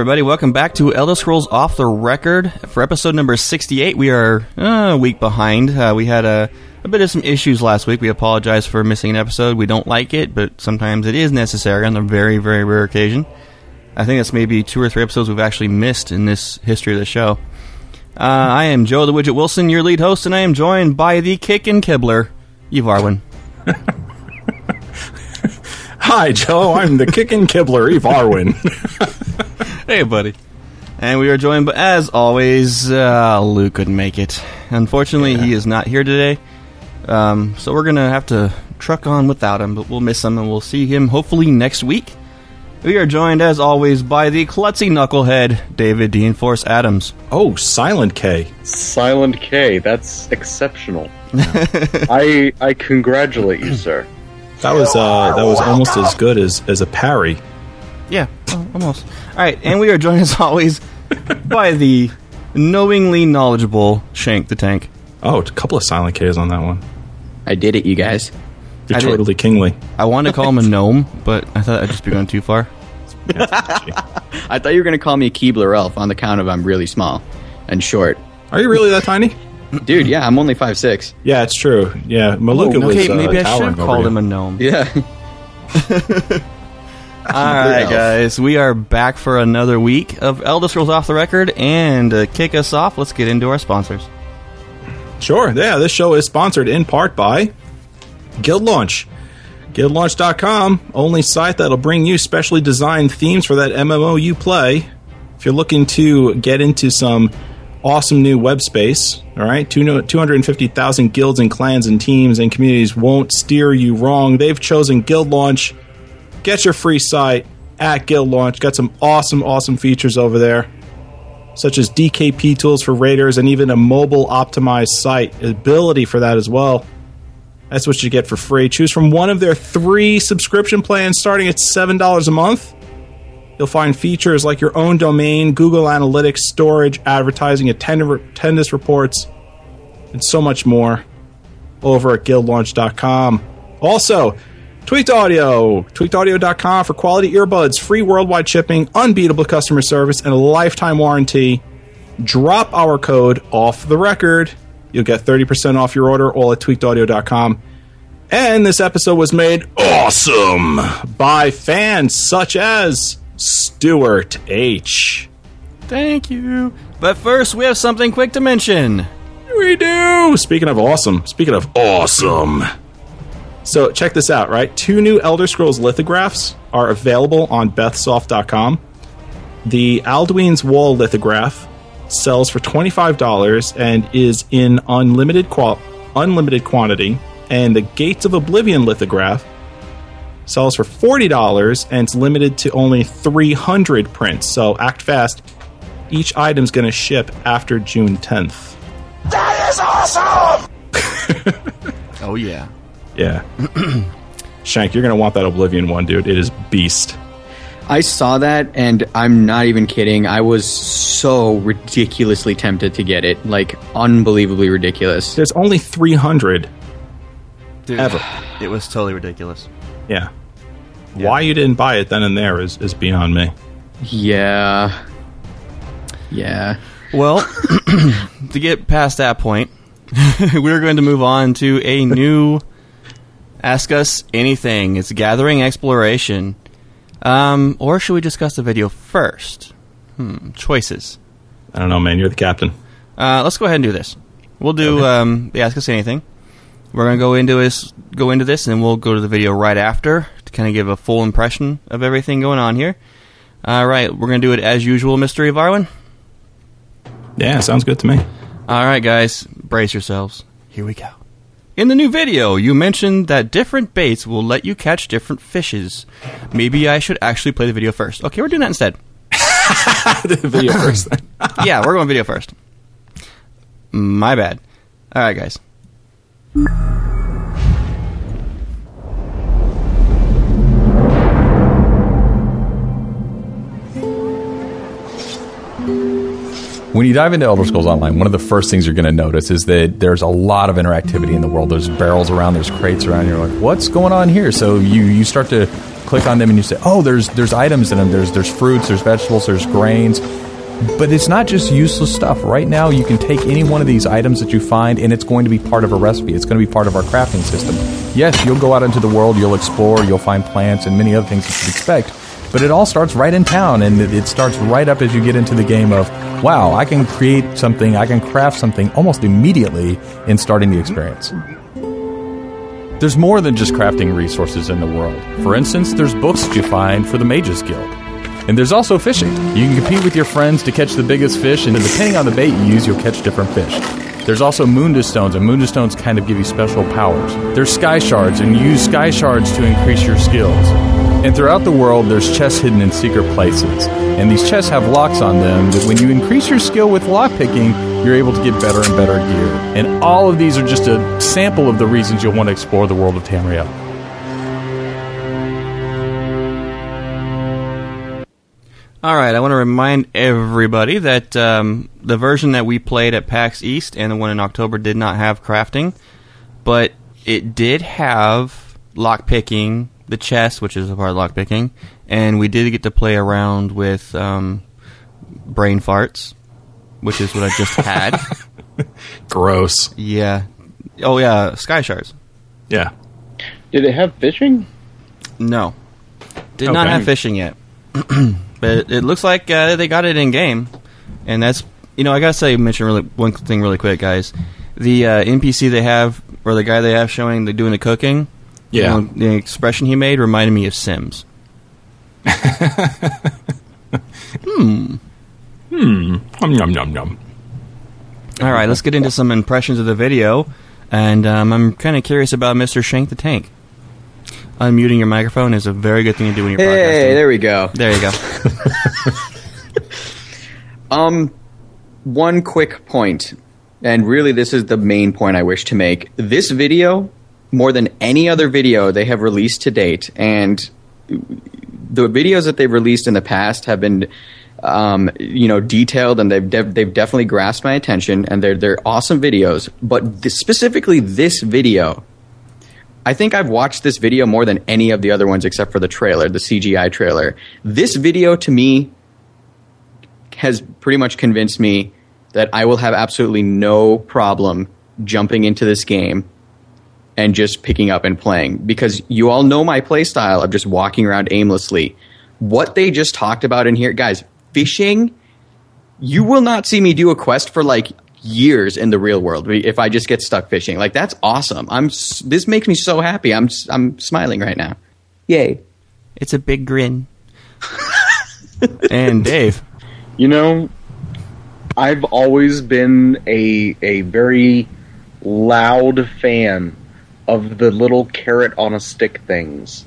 Everybody. Welcome back to Elder Scrolls Off the Record. For episode number 68, we are uh, a week behind. Uh, we had a, a bit of some issues last week. We apologize for missing an episode. We don't like it, but sometimes it is necessary on a very, very rare occasion. I think that's maybe two or three episodes we've actually missed in this history of the show. Uh, I am Joe the Widget Wilson, your lead host, and I am joined by the Kick and Kibler, Eve Arwin. Hi, Joe. I'm the kickin' Kibler, Eve Arwin. Hey, buddy. And we are joined, but as always, uh, Luke couldn't make it. Unfortunately, he is not here today. Um, so we're going to have to truck on without him, but we'll miss him and we'll see him hopefully next week. We are joined, as always, by the klutzy knucklehead, David Dean Force Adams. oh, Silent K. Silent K. That's exceptional. I I congratulate you, sir. That was uh, that was almost as good as, as a parry. Yeah, well, almost. All right, and we are joined, as always, by the knowingly knowledgeable Shank the Tank. Oh, a couple of Silent Ks on that one. I did it, you guys. You're I did. totally kingly. I wanted to call him a gnome, but I thought I'd just be going too far. I thought you were going to call me a Keebler elf on the count of I'm really small and short. Are you really that tiny? Dude, yeah, I'm only five six. Yeah, it's true. Yeah, Maluka was okay, uh, maybe I should towering have called him a gnome. Yeah. All right, guys, we are back for another week of Elder Scrolls Off the Record, and to kick us off, let's get into our sponsors. Sure. Yeah, this show is sponsored in part by Guild Launch. GuildLaunch.com, only site that'll bring you specially designed themes for that MMO you play. If you're looking to get into some awesome new web space, all right, two- 250,000 guilds and clans and teams and communities won't steer you wrong. They've chosen Guild Launch. Get your free site at Guild Launch. Got some awesome, awesome features over there such as DKP tools for raiders and even a mobile optimized site ability for that as well. That's what you get for free. Choose from one of their three subscription plans starting at $7 a month. You'll find features like your own domain, Google Analytics, storage, advertising, attend- attendance reports, and so much more over at guildlaunch.com. Also, Tweaked Audio, tweakedaudio.com for quality earbuds, free worldwide shipping, unbeatable customer service, and a lifetime warranty. Drop our code off the record. You'll get 30% off your order all at tweakedaudio.com. And this episode was made awesome by fans such as Stuart H. Thank you. But first, we have something quick to mention. We do. Speaking of awesome, speaking of awesome. So check this out, right? Two new Elder Scrolls lithographs are available on bethsoft.com. The Alduin's Wall lithograph sells for $25 and is in unlimited qual- unlimited quantity, and the Gates of Oblivion lithograph sells for $40 and it's limited to only 300 prints. So act fast. Each item's going to ship after June 10th. That is awesome. Oh, yeah. Yeah. Shank, you're going to want that Oblivion one, dude. It is beast. I saw that and I'm not even kidding. I was so ridiculously tempted to get it. Like unbelievably ridiculous. There's only 300 Dude, ever. It was totally ridiculous. Yeah. Why you didn't buy it then and there is, is beyond me. Yeah. Yeah. Well, to get past that point, we're going to move on to a new Ask Us Anything. It's Gathering Exploration. Um, or should we discuss the video first? Hmm, choices. I don't know, man. You're the captain. Uh, let's go ahead and do this. We'll do um, the Ask Us Anything. We're gonna go into this, go into this, and then we'll go to the video right after to kind of give a full impression of everything going on here. All right, we're gonna do it as usual, Mystery Varwin. Yeah, sounds good to me. All right, guys, brace yourselves. Here we go. In the new video, you mentioned that different baits will let you catch different fishes. Maybe I should actually play the video first. Okay, we're doing that instead. the video first. Yeah, we're going video first. My bad. All right, guys. When you dive into Elder Scrolls Online, one of the first things you're going to notice is that there's a lot of interactivity in the world. There's barrels around, there's crates around. You're like, what's going on here? So you you start to click on them and you say, oh, there's there's items in them. There's there's fruits, there's vegetables, there's grains. But it's not just useless stuff. Right now, you can take any one of these items that you find, and it's going to be part of a recipe. It's going to be part of our crafting system. Yes, you'll go out into the world, you'll explore, you'll find plants and many other things that you'd expect. But it all starts right in town, and it starts right up as you get into the game of, wow, I can create something, I can craft something almost immediately in starting the experience. There's more than just crafting resources in the world. For instance, there's books that you find for the Mages Guild. And there's also fishing. You can compete with your friends to catch the biggest fish, and depending on the bait you use, you'll catch different fish. There's also Mundus Stones, and Mundus Stones kind of give you special powers. There's Sky Shards, and you use Sky Shards to increase your skills. And throughout the world, there's chests hidden in secret places. And these chests have locks on them that when you increase your skill with lockpicking, you're able to get better and better gear. And all of these are just a sample of the reasons you'll want to explore the world of Tamriel. All right, I want to remind everybody that um, the version that we played at PAX East and the one in October did not have crafting, but it did have lockpicking, the chest, which is a part of lockpicking, and we did get to play around with um, brain farts, which is what I just had. Gross. yeah. Oh yeah, sky shards. Yeah. Did it have fishing? No, did not have fishing yet, but it looks like uh, they got it in game, and that's you know I gotta say mention really one thing really quick, guys. The uh, NPC they have or the guy they have showing the doing the cooking, you Yeah. know, the expression he made reminded me of Sims. Yum yum yum yum. All right, let's get into some impressions of the video, and um, I'm kind of curious about Mr. Shank the Tank. Unmuting your microphone is a very good thing to do when you're Hey, podcasting. there we go. there you go. Um, one quick point, and really this is the main point I wish to make. This video, more than any other video they have released to date, and the videos that they've released in the past have been, um, you know, detailed and they've de- they've definitely grasped my attention, and they're they're awesome videos. But th- specifically this video, I think I've watched this video more than any of the other ones except for the trailer, the CGI trailer. This video to me has pretty much convinced me that I will have absolutely no problem jumping into this game and just picking up and playing because you all know my play style of just walking around aimlessly. What they just talked about in here, guys, fishing, you will not see me do a quest for like years in the real world if I just get stuck fishing. Like that's awesome. I'm this makes me so happy. I'm s- I'm smiling right now. Yay. It's a big grin. and Dave, You know, I've always been a a very loud fan of the little carrot on a stick things.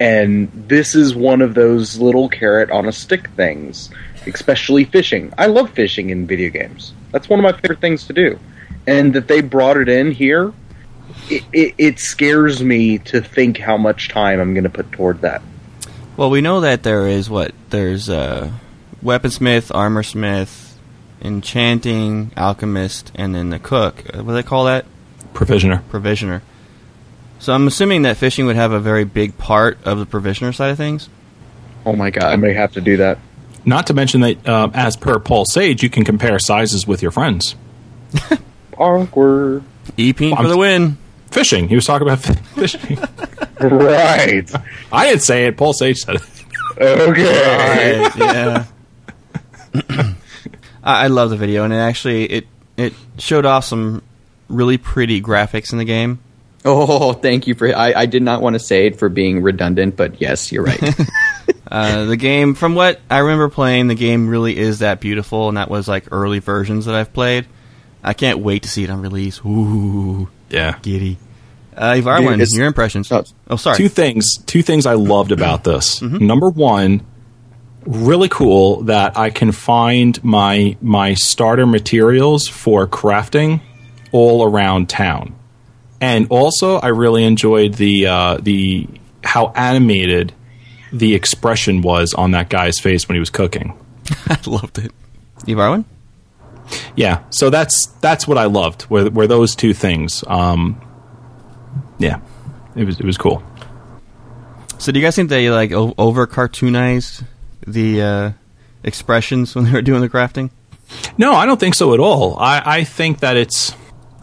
And this is one of those little carrot on a stick things, especially fishing. I love fishing in video games. That's one of my favorite things to do. And that they brought it in here, it, it, it scares me to think how much time I'm going to put toward that. well, we know that there is what there's uh, weaponsmith, armorsmith, enchanting, alchemist, and then the cook. What do they call that? Provisioner. Provisioner. So I'm assuming that fishing would have a very big part of the provisioner side of things. Oh my god, I may have to do that. Not to mention that, uh, as per Paul Sage, you can compare sizes with your friends. Awkward. EP for I'm- the win. Fishing. He was talking about fishing. Right. I didn't say it. Paul Sage said it. Okay. Right, yeah. I, I love the video, and it actually it it showed off some really pretty graphics in the game. Oh, thank you for. I, I did not want to say it for being redundant, but yes, you're right. Uh, the game, from what I remember playing, the game really is that beautiful, and that was like early versions that I've played. I can't wait to see it on release. Ooh, Yeah. giddy. Uh, Ivarwin, it's- your impressions? Oh, Oh, sorry. Two things. Two things I loved about this. Mm-hmm. Number one, really cool that I can find my my starter materials for crafting all around town, and also I really enjoyed the uh, the how animated the expression was on that guy's face when he was cooking. I loved it. Ivarwin? Yeah, so that's that's what I loved. Were, were those two things? Um, yeah, it was it was cool. So, do you guys think they like o- over cartoonized the uh, expressions when they were doing the crafting? No, I don't think so at all. I, I think that it's,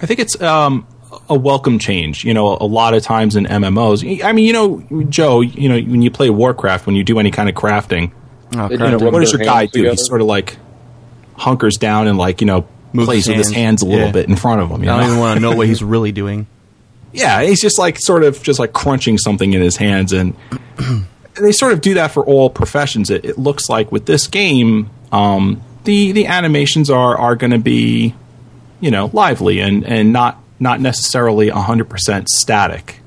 I think it's um, a welcome change. You know, a lot of times in MMOs, I mean, you know, Joe, you know, when you play Warcraft, when you do any kind of crafting, Oh, They crap. didn't what does your guy hands do? He sort of like hunkers down and like you know Moves plays his with his hands. hands a little Yeah. bit in front of him. You I don't know? even want to know what he's really doing. Yeah, he's just like sort of just like crunching something in his hands, and they sort of do that for all professions. It, it looks like with this game, um, the the animations are are going to be, you know, lively and and not not necessarily hundred percent static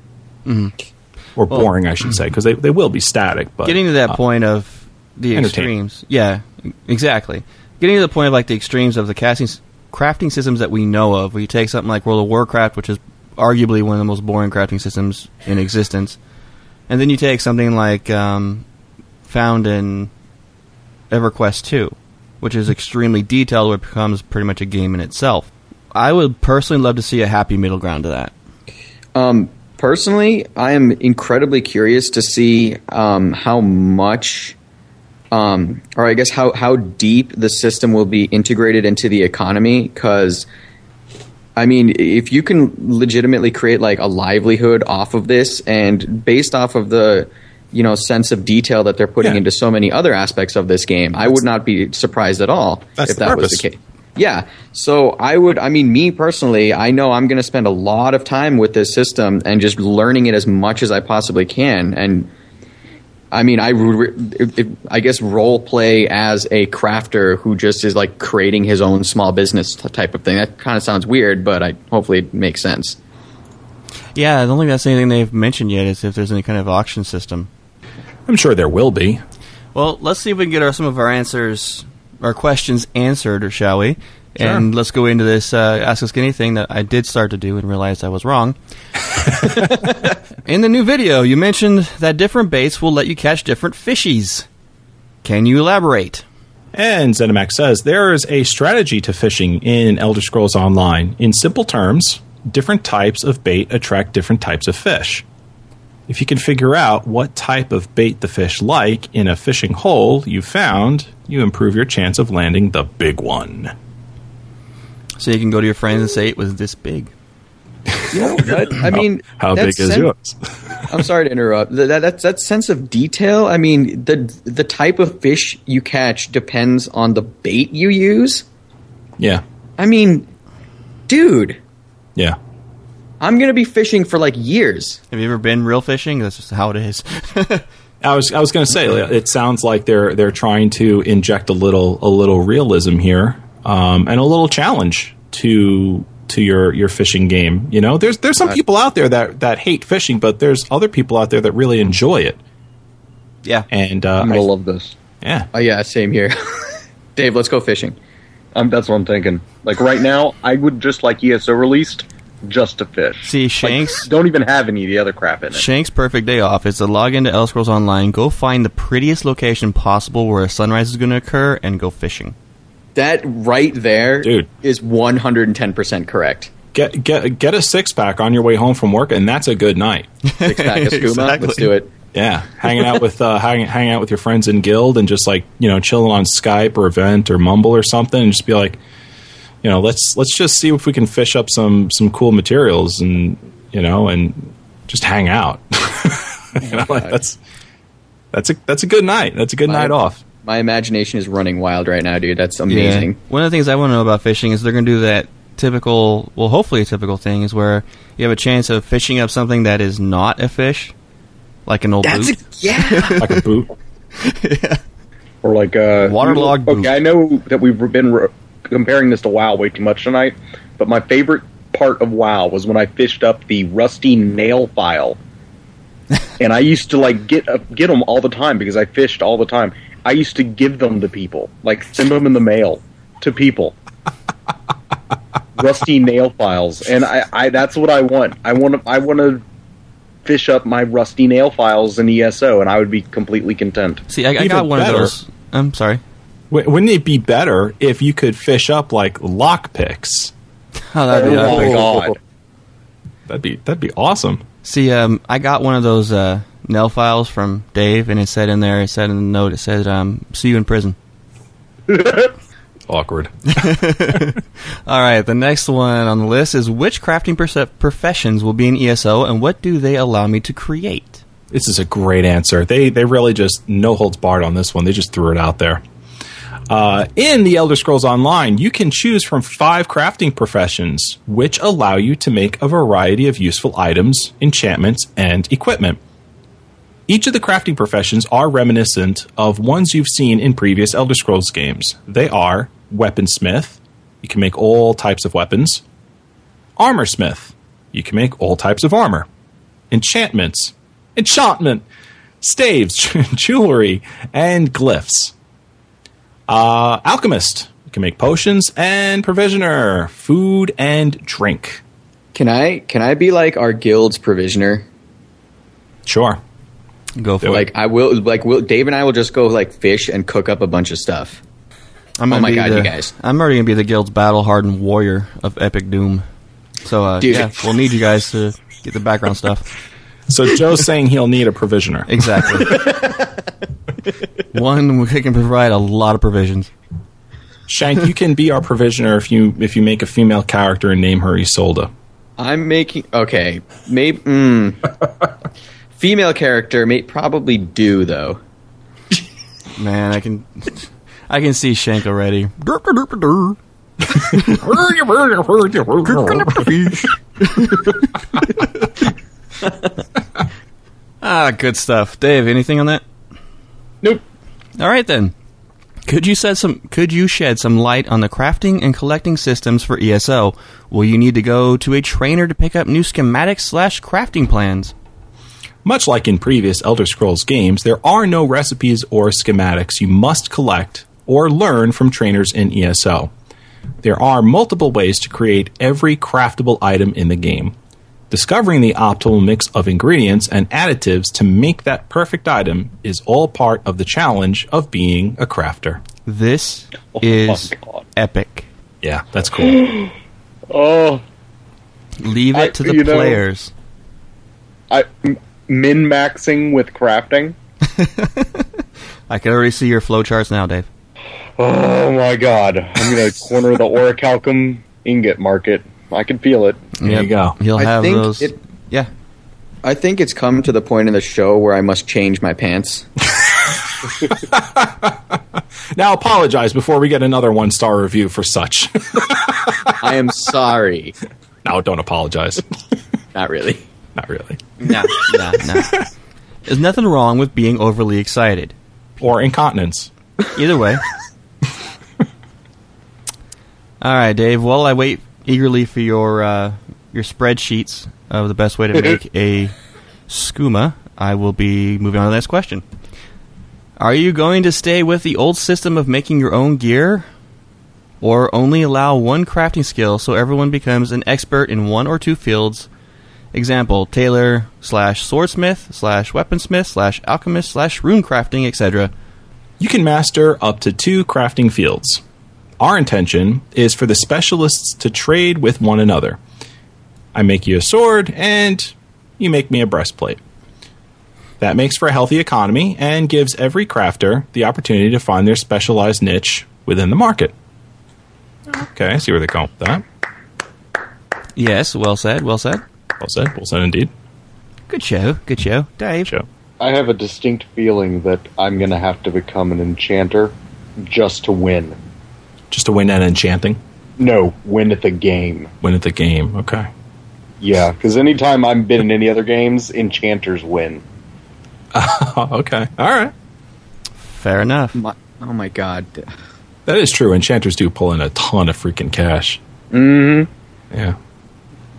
or boring, I should say, because they they will be static. But Getting to that uh, point of the extremes. Yeah, exactly. Getting to the point of like the extremes of the casting crafting systems that we know of. Where you take something like World of Warcraft, which is arguably one of the most boring crafting systems in existence, and then you take something like um, found in EverQuest 2, which is extremely detailed, where it becomes pretty much a game in itself. I would personally love to see a happy middle ground to that. Um, personally, I am incredibly curious to see um, how much, um, or I guess how how deep the system will be integrated into the economy. Because, I mean, if you can legitimately create like a livelihood off of this, and based off of the you know sense of detail that they're putting Yeah. into so many other aspects of this game, I would not be surprised at all if the that was the case. Yeah. So I would, I mean, me personally, I know I'm going to spend a lot of time with this system and just learning it as much as I possibly can. And I mean, I, re- if, if, I guess role play as a crafter who just is like creating his own small business t- type of thing. That kind of sounds weird, but I hopefully it makes sense. Yeah, I don't think that's anything they've mentioned yet. Is if there's any kind of auction system. I'm sure there will be. Well, let's see if we can get our, some of our answers, our questions answered, or shall we? And let's go into this uh, Ask Us Anything that I did start to do and realized I was wrong. In the new video, you mentioned that different baits will let you catch different fishies. Can you elaborate? And ZeniMax says there is a strategy to fishing in Elder Scrolls Online. In simple terms, different types of bait attract different types of fish. If you can figure out what type of bait the fish like in a fishing hole you found, you improve your chance of landing the big one. So you can go to your friends and say it was this big. You know, that, I mean, How that big is yours? I'm sorry to interrupt. That, that that that sense of detail. I mean, the the type of fish you catch depends on the bait you use. yeah, I mean, dude, yeah. I'm gonna be fishing for like years. Have you ever been real fishing? That's just how it is. I was I was going to say it sounds like they're they're trying to inject a little a little realism here um, and a little challenge to to your your fishing game. You know, there's there's some people out there that that hate fishing, but there's other people out there that really enjoy it. yeah. And uh, I'm gonna love this. yeah, Oh yeah, same here. Dave, let's go fishing. Um, that's what I'm thinking. Like right now, I would just like ESO released just to fish. See, Like, Shanks. don't even have any of the other crap in it. Shank's perfect day off is to log into Elder Scrolls Online, go find the prettiest location possible where a sunrise is going to occur, and go fishing. That right there Dude. is 110% correct. get get get a six pack on your way home from work, and that's a good night. Six pack of skooma. Exactly. Let's do it. Yeah, hanging out with uh, hanging hanging out with your friends in guild, and just like you know chilling on Skype or Event or Mumble or something, and just be like, you know, let's let's just see if we can fish up some some cool materials, and you know, and just hang out. you know, like that's that's a that's a good night. That's a good night off. My imagination is running wild right now, dude. That's amazing. One of the things I want to know about fishing is they're going to do that typical, well, hopefully a typical thing is where you have a chance of fishing up something that is not a fish, like an old That's boot. a, yeah. like a boot. Yeah. Or like uh, Waterlogged boot. Okay, I know that we've been re- comparing this to WoW way too much tonight, but my favorite part of WoW was when I fished up the rusty nail file, and I used to like get uh, get them all the time because I fished all the time. I used to give them to people, like send them in the mail to people. rusty nail files, and I, I that's what I want. I want to I want to fish up my rusty nail files in ESO, and I would be completely content. See, I, I got one better. of those. I'm sorry. W- Wouldn't it be better if you could fish up like lock picks? Oh, that'd be Oh my god! That'd be that'd be awesome. See, um, I got one of those uh, nail files from Dave, and it said in there, it said in the note, it said, um, "See you in prison." Awkward. All right, the next one on the list is which crafting perce- professions will be in ESO, and what do they allow me to create? This is a great answer. They they really just no holds barred on this one. They just threw it out there. Uh, in the Elder Scrolls Online, you can choose from five crafting professions, which allow you to make a variety of useful items, enchantments, and equipment. Each of the crafting professions are reminiscent of ones you've seen in previous Elder Scrolls games. They are weaponsmith, you can make all types of weapons, armorsmith, you can make all types of armor, enchantments, enchantment, staves, jewelry, and glyphs. Uh, alchemist, you can make potions, and provisioner, food and drink. Can I can I be like our guild's provisioner? Sure. Go for Do it. Like I will like will Dave and I will just go like fish and cook up a bunch of stuff. I'm oh my God, the- you guys. I'm already gonna be the guild's battle-hardened warrior of epic doom. So, uh, Dude. yeah, we'll need you guys to get the background stuff. So Joe's saying he'll need a provisioner. Exactly. One we can provide a lot of provisions. Shank, you can be our provisioner if you if you make a female character and name her Isolde. I'm making okay. Maybe mm, female character may probably do though. Man, I can, I can see Shank already. Ah, good stuff. Dave, anything on that? Nope. All right then. Could you shed some could you shed some light on the crafting and collecting systems for ESO? Will you need to go to a trainer to pick up new schematics slash crafting plans? Much like in previous Elder Scrolls games, there are no recipes or schematics you must collect or learn from trainers in ESO. There are multiple ways to create every craftable item in the game. Discovering the optimal mix of ingredients and additives to make that perfect item is all part of the challenge of being a crafter. This Oh is epic. Yeah, that's cool. Oh, Leave it I- to the you know- players. I min maxing with crafting. I can already see your flowcharts now, Dave. Oh my god! I'm gonna corner the orichalcum ingot market. I can feel it. There you go. He'll I have think those. it- yeah. I think it's come to the point in the show where I must change my pants. Now apologize before we get another one star review for such. I am sorry. no, don't apologize. Not really. Not really. No, no, no. There's nothing wrong with being overly excited. Or incontinence. Either way. All right, Dave. While I wait eagerly for your uh, your spreadsheets of the best way to make a skooma, I will be moving on to the next question. Are you going to stay with the old system of making your own gear, or only allow one crafting skill so everyone becomes an expert in one or two fields? Example: tailor slash swordsmith slash weaponsmith slash alchemist slash rune crafting, etc. You can master up to two crafting fields. Our intention is for the specialists to trade with one another. I make you a sword, and you make me a breastplate. That makes for a healthy economy and gives every crafter the opportunity to find their specialized niche within the market. Okay, I see where they're going with that. Yes, well said, well said. Well said, well said indeed. Good show, good show, Dave. Show. I have a distinct feeling that I'm going to have to become an enchanter just to win. Just to win at enchanting, No, win at the game. win at the game. Okay. Yeah, because anytime I've been in any other games, enchanters win. Oh, okay. All right. Fair enough. My, oh my god. That is true. Enchanters do pull in a ton of freaking cash. Mm-hmm. Yeah.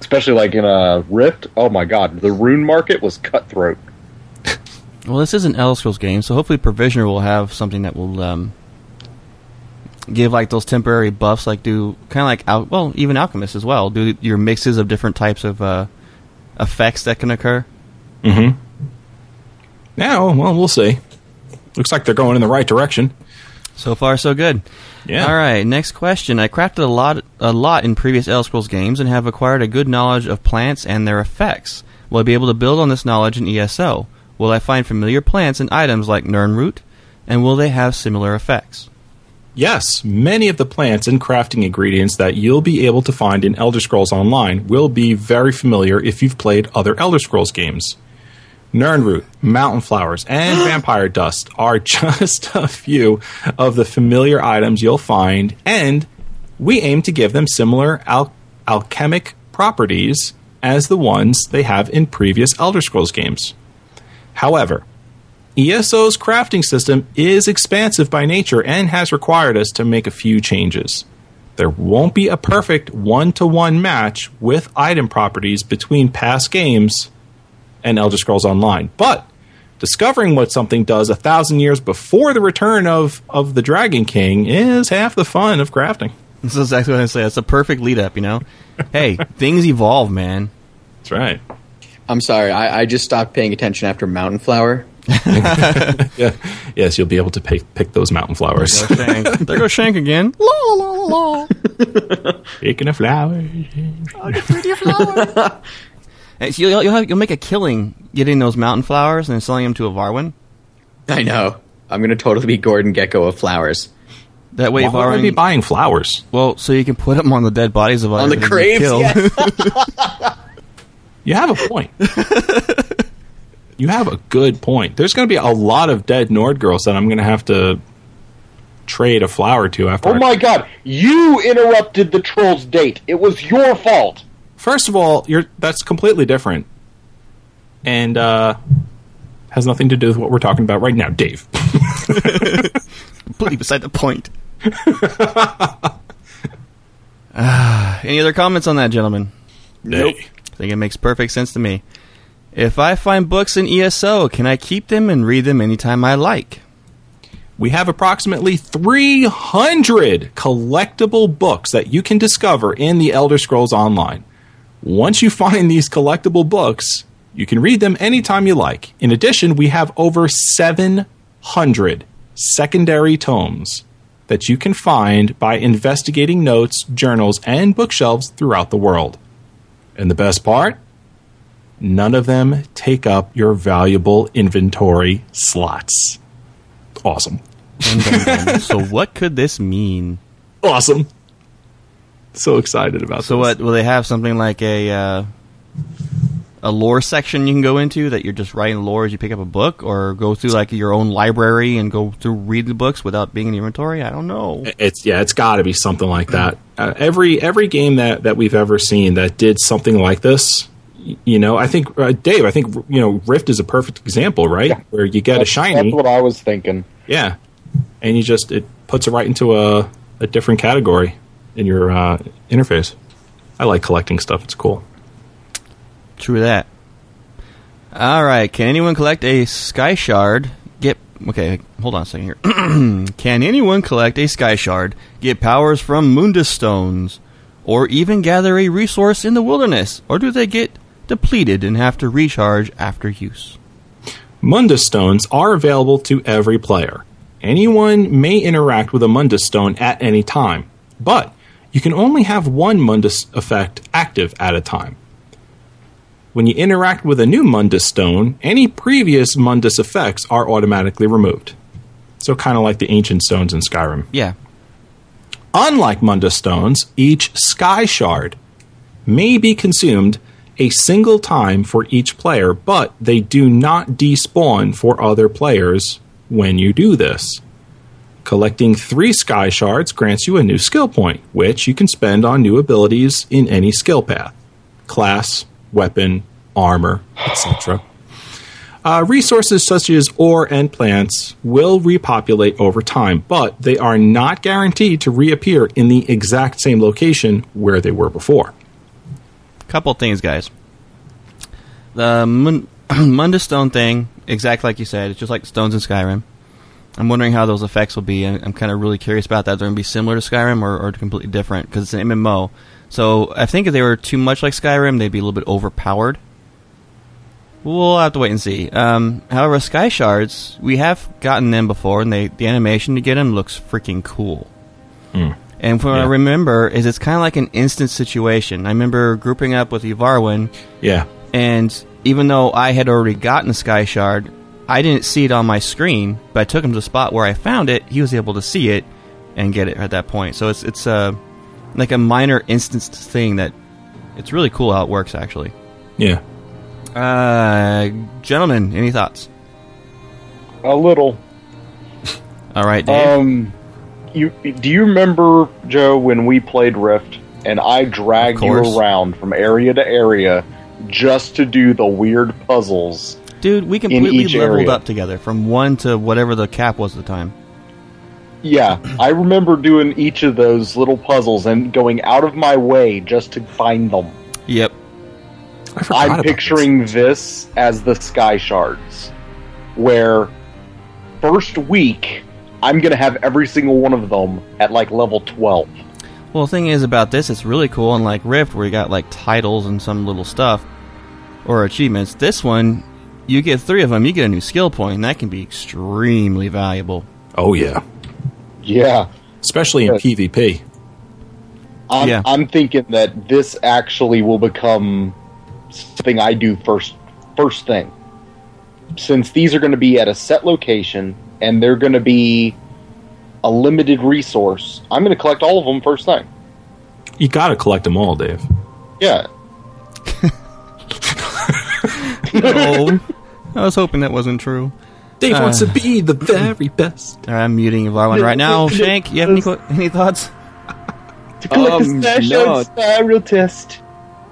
Especially like in a Rift. Oh my god, the rune market was cutthroat. Well, this is an Elder Scrolls game, so hopefully Provisioner will have something that will um, give like those temporary buffs, like do kind of like al- well, even alchemists as well. Do your mixes of different types of uh, effects that can occur. Mm-hmm. Yeah, well, well, see. Looks like they're going in the right direction. So far, so good. Yeah. All right. Next question. I crafted a lot, a lot in previous Elder Scrolls games and have acquired a good knowledge of plants and their effects. Will I be able to build on this knowledge in ESO? Will I find familiar plants and items like Nirnroot? And will they have similar effects? Yes, many of the plants and crafting ingredients that you'll be able to find in Elder Scrolls Online will be very familiar if you've played other Elder Scrolls games. Nirnroot, mountain flowers, and vampire dust are just a few of the familiar items you'll find, and we aim to give them similar al- alchemic properties as the ones they have in previous Elder Scrolls games. However, ESO's crafting system is expansive by nature and has required us to make a few changes. There won't be a perfect one to one match with item properties between past games and Elder Scrolls Online, but discovering what something does a thousand years before the return of, of the Dragon King is half the fun of crafting. This is exactly what I say. It's a perfect lead up, you know? hey, things evolve, man. That's right. I'm sorry, I, I just stopped paying attention after Mountain Flower. Yeah. Yes, you'll be able to pick, pick those mountain flowers. Shank. there goes Shank again. Picking a flower. Hey, so you'll, you'll, have, you'll make a killing getting those mountain flowers and selling them to a Varwin. I know. I'm gonna totally be Gordon Gekko of flowers. That way, Why would I Varwin. be buying flowers? well, so you can put them on the dead bodies of others On the others graves, yes. You have a point. You have a good point. There's going to be a lot of dead Nord girls that I'm going to have to trade a flower to after. Oh I- my god, you interrupted the troll's date. It was your fault. First of all, you're that's completely different, and uh, has nothing to do with what we're talking about right now, Dave. Completely beside the point. Ah, any other comments on that, gentlemen? Nope. I think it makes perfect sense to me. If I find books in ESO, can I keep them and read them anytime I like? We have approximately 300 collectible books that you can discover in the Elder Scrolls Online. Once you find these collectible books, you can read them anytime you like. In addition, we have over 700 secondary tomes that you can find by investigating notes, journals, and bookshelves throughout the world. And the best part? None of them take up your valuable inventory slots. Awesome. So what could this mean? awesome. So excited about So this. what will they have something like a uh, a lore section you can go into that you're just writing lore as you pick up a book, or go through like your own library and go through read the books without being in the inventory? I don't know. It's yeah, it's got to be something like that. Uh, every every game that that we've ever seen that did something like this, you know, I think uh, Dave, I think you know, Rift is a perfect example, right? Where you get a shiny, That's what I was thinking. yeah, and you just it puts it right into a a different category in your uh, interface. I like collecting stuff; it's cool. True that. All right. Can anyone collect a sky shard? Get okay. Hold on a second here. Can anyone collect a sky shard? Get powers from Mundus stones, or even gather a resource in the wilderness? Or do they get depleted and have to recharge after use? Mundus stones are available to every player. Anyone may interact with a Mundus stone at any time, but you can only have one Mundus effect active at a time. When you interact with a new Mundus stone, any previous Mundus effects are automatically removed. So, kind of like the ancient stones in Skyrim. Yeah. Unlike Mundus stones, each sky shard may be consumed a single time for each player, but they do not despawn for other players when you do this. Collecting three sky shards grants you a new skill point, which you can spend on new abilities in any skill path class, weapon, armor, etc. Uh, resources such as ore and plants will repopulate over time, but they are not guaranteed to reappear in the exact same location where they were before. Couple things, guys. The Mun- Mundus Stone thing, exactly like you said, it's just like stones in Skyrim. I'm wondering how those effects will be. I'm, kind of really curious about that. They're going to be similar to Skyrim or, or completely different because it's an MMO. So I think if they were too much like Skyrim, they'd be a little bit overpowered. We'll have to wait and see. Um, however, Sky Shards, we have gotten them before, and they the animation to get them looks freaking cool. And from what I remember, is it's kind of like an instant situation. I remember grouping up with Yvarwin. Yeah. and even though I had already gotten a Sky Shard, I didn't see it on my screen, but I took him to the spot where I found it. He was able to see it and get it at that point. So it's it's uh, like a minor instanced thing that it's really cool how it works actually. Yeah. Uh, gentlemen, any thoughts? A little. All right, Dave. Um, you do you remember Joe when we played Rift and I dragged you around from area to area just to do the weird puzzles? Dude, we completely each leveled area. up together from one to whatever the cap was at the time. Yeah, I remember doing each of those little puzzles and going out of my way just to find them. Yep. I forgot I'm about picturing this as the Sky Shards, where first week I'm gonna have every single one of them at like level 12. Well, the thing is about this, it's really cool. Unlike Rift, where you got like titles and some little stuff or achievements, this one you get three of them, you get a new skill point, and that can be extremely valuable. Oh yeah. Yeah. Especially in PvP. I'm, Yeah. I'm thinking that this actually will become something I do first first thing. Since these are going to be at a set location and they're going to be a limited resource, I'm going to collect all of them first thing. You got to collect them all, Dave. Yeah. Oh, I was hoping that wasn't true. Dave Uh. wants to be the very best. I'm muting Varwan right now. Shank, you have any qu- any thoughts? To collect Um, the Smash no. Out spiral test.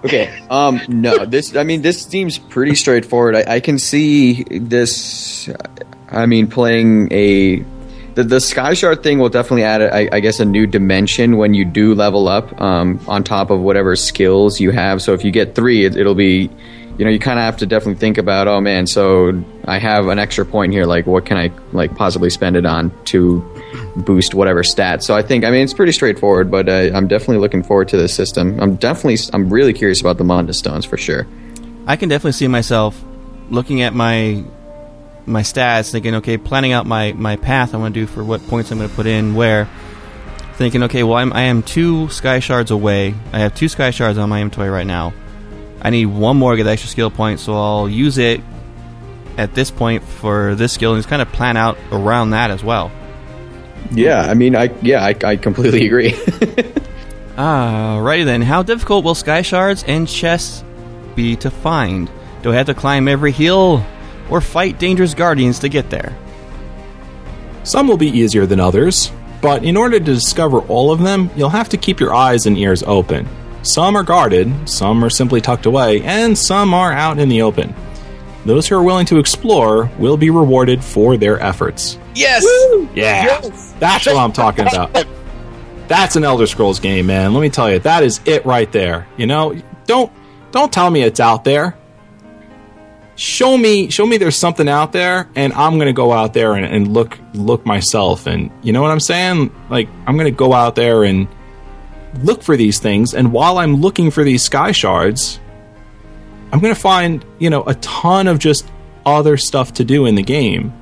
Okay. Um. No. This. I mean, this seems pretty straightforward. I, I can see this. I mean, playing a the the Sky Shard thing will definitely add, I, I guess, a new dimension when you do level up. Um. On top of whatever skills you have. So if you get three, it, it'll be. You know, you kind of have to definitely think about. Oh man, so I have an extra point here. Like, what can I like possibly spend it on to boost whatever stat. So I think, I mean, it's pretty straightforward, but uh, I'm definitely looking forward to this system. I'm definitely, I'm really curious about the Mundus Stones for sure. I can definitely see myself looking at my my stats, thinking, okay, planning out my, my path I want to do for what points I'm going to put in where. Thinking, okay, well, I'm, I am two sky shards away. I have two sky shards on my inventory right now. I need one more to get the extra skill point, so I'll use it at this point for this skill and just kind of plan out around that as well. Yeah, I mean, I yeah, I, I completely agree. Alrighty then, how difficult will sky shards and chests be to find? Do I have to climb every hill or fight dangerous guardians to get there? Some will be easier than others, but in order to discover all of them, you'll have to keep your eyes and ears open. Some are guarded, some are simply tucked away, and some are out in the open. Those who are willing to explore will be rewarded for their efforts. yes. Yeah, that's what I'm talking about. That's an Elder Scrolls game, man. Let me tell you, that is it right there. You know, don't don't tell me it's out there. Show me, show me there's something out there, and I'm gonna go out there and, and look look myself. And you know what I'm saying? Like I'm gonna go out there and look for these things. And while I'm looking for these sky shards, I'm gonna find you know a ton of just other stuff to do in the game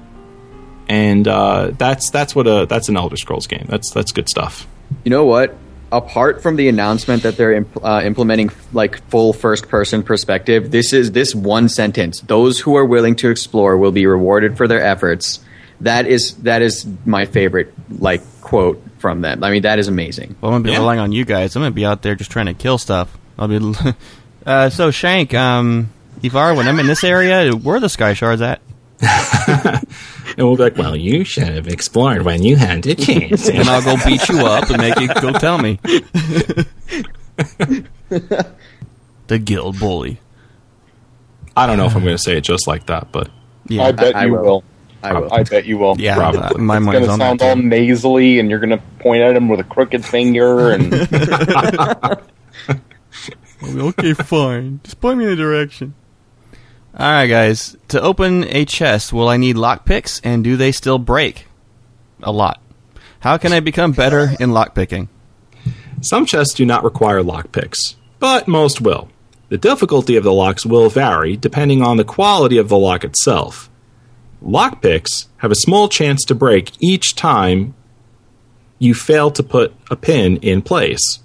and uh, that's that's what a that's an Elder Scrolls game. That's that's good stuff. You know what? Apart from the announcement that they're imp- uh, implementing like full first person perspective, this is this one sentence. Those who are willing to explore will be rewarded for their efforts. That is that is my favorite like quote from them. I mean, that is amazing. Well, I'm gonna be Yeah. relying on you guys. I'm gonna be out there just trying to kill stuff. I'll be Uh, so Shank, um, Ivar, when I'm in this area, where are the sky shards at? And we'll be like, well, you should have explored when you had the chance. And I'll go beat you up and make you go tell me. the guild bully. I don't know if I'm going to say it just like that, but Yeah, I bet I you will. will. I will. I bet you will. yeah. Probably. uh, my It's money's gonna sound all too. nasally, and you're gonna point at him with a crooked finger, and okay, fine. Just point me in a direction. All right, guys. To open a chest, will I need lockpicks, and do they still break? A lot. How can I become better in lockpicking? some chests do not require lockpicks, but most will. The difficulty of the locks will vary depending on the quality of the lock itself. Lockpicks have a small chance to break each time you fail to put a pin in place.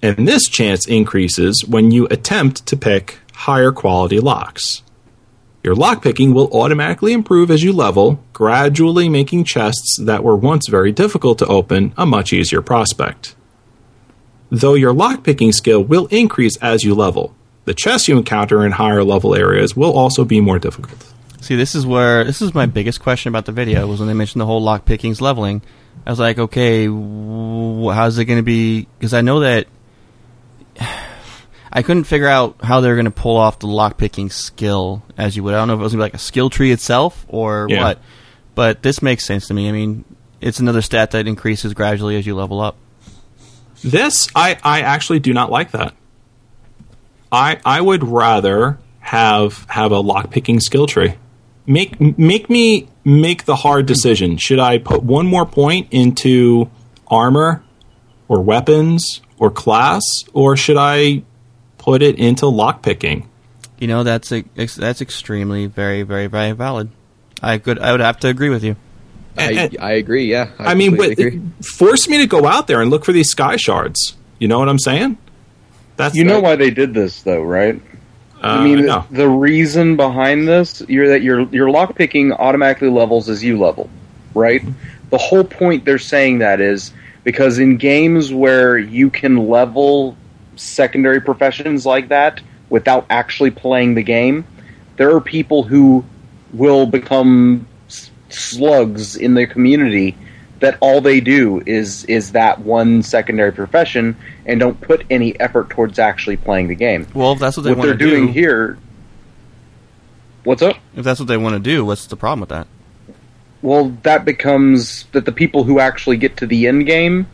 And this chance increases when you attempt to pick higher quality locks. Your lockpicking will automatically improve as you level, gradually making chests that were once very difficult to open a much easier prospect. Though your lockpicking skill will increase as you level, the chests you encounter in higher level areas will also be more difficult. See, this is where this is my biggest question about the video was when they mentioned the whole lock pickings leveling. I was like, okay, how's it going to be? Because I know that I couldn't figure out how they were going to pull off the lockpicking skill as you would. I don't know if it was going to be like a skill tree itself or Yeah. what, but this makes sense to me. I mean, it's another stat that increases gradually as you level up. This, I, I actually do not like that. I, I would rather have have a lockpicking skill tree. Make make me make the hard decision. Should I put one more point into armor or weapons or class, or should I put it into lockpicking? You know, that's a, ex- that's extremely very very very valid. I could I would have to agree with you. I, And- I agree. Yeah. I, mean, but, agree. force me to go out there and look for these sky shards. You know what I'm saying? That's you know that- why they did this, though, right? Uh, I mean, no. the reason behind this, you're that your your lock picking automatically levels as you level, right? The whole point they're saying that is because in games where you can level secondary professions like that without actually playing the game, there are people who will become slugs in their community that all they do is is that one secondary profession and don't put any effort towards actually playing the game Well, if that's what they what want they're to doing do, here. What's up? if that's what they want to do, what's the problem with that? Well, that becomes that the people who actually get to the end game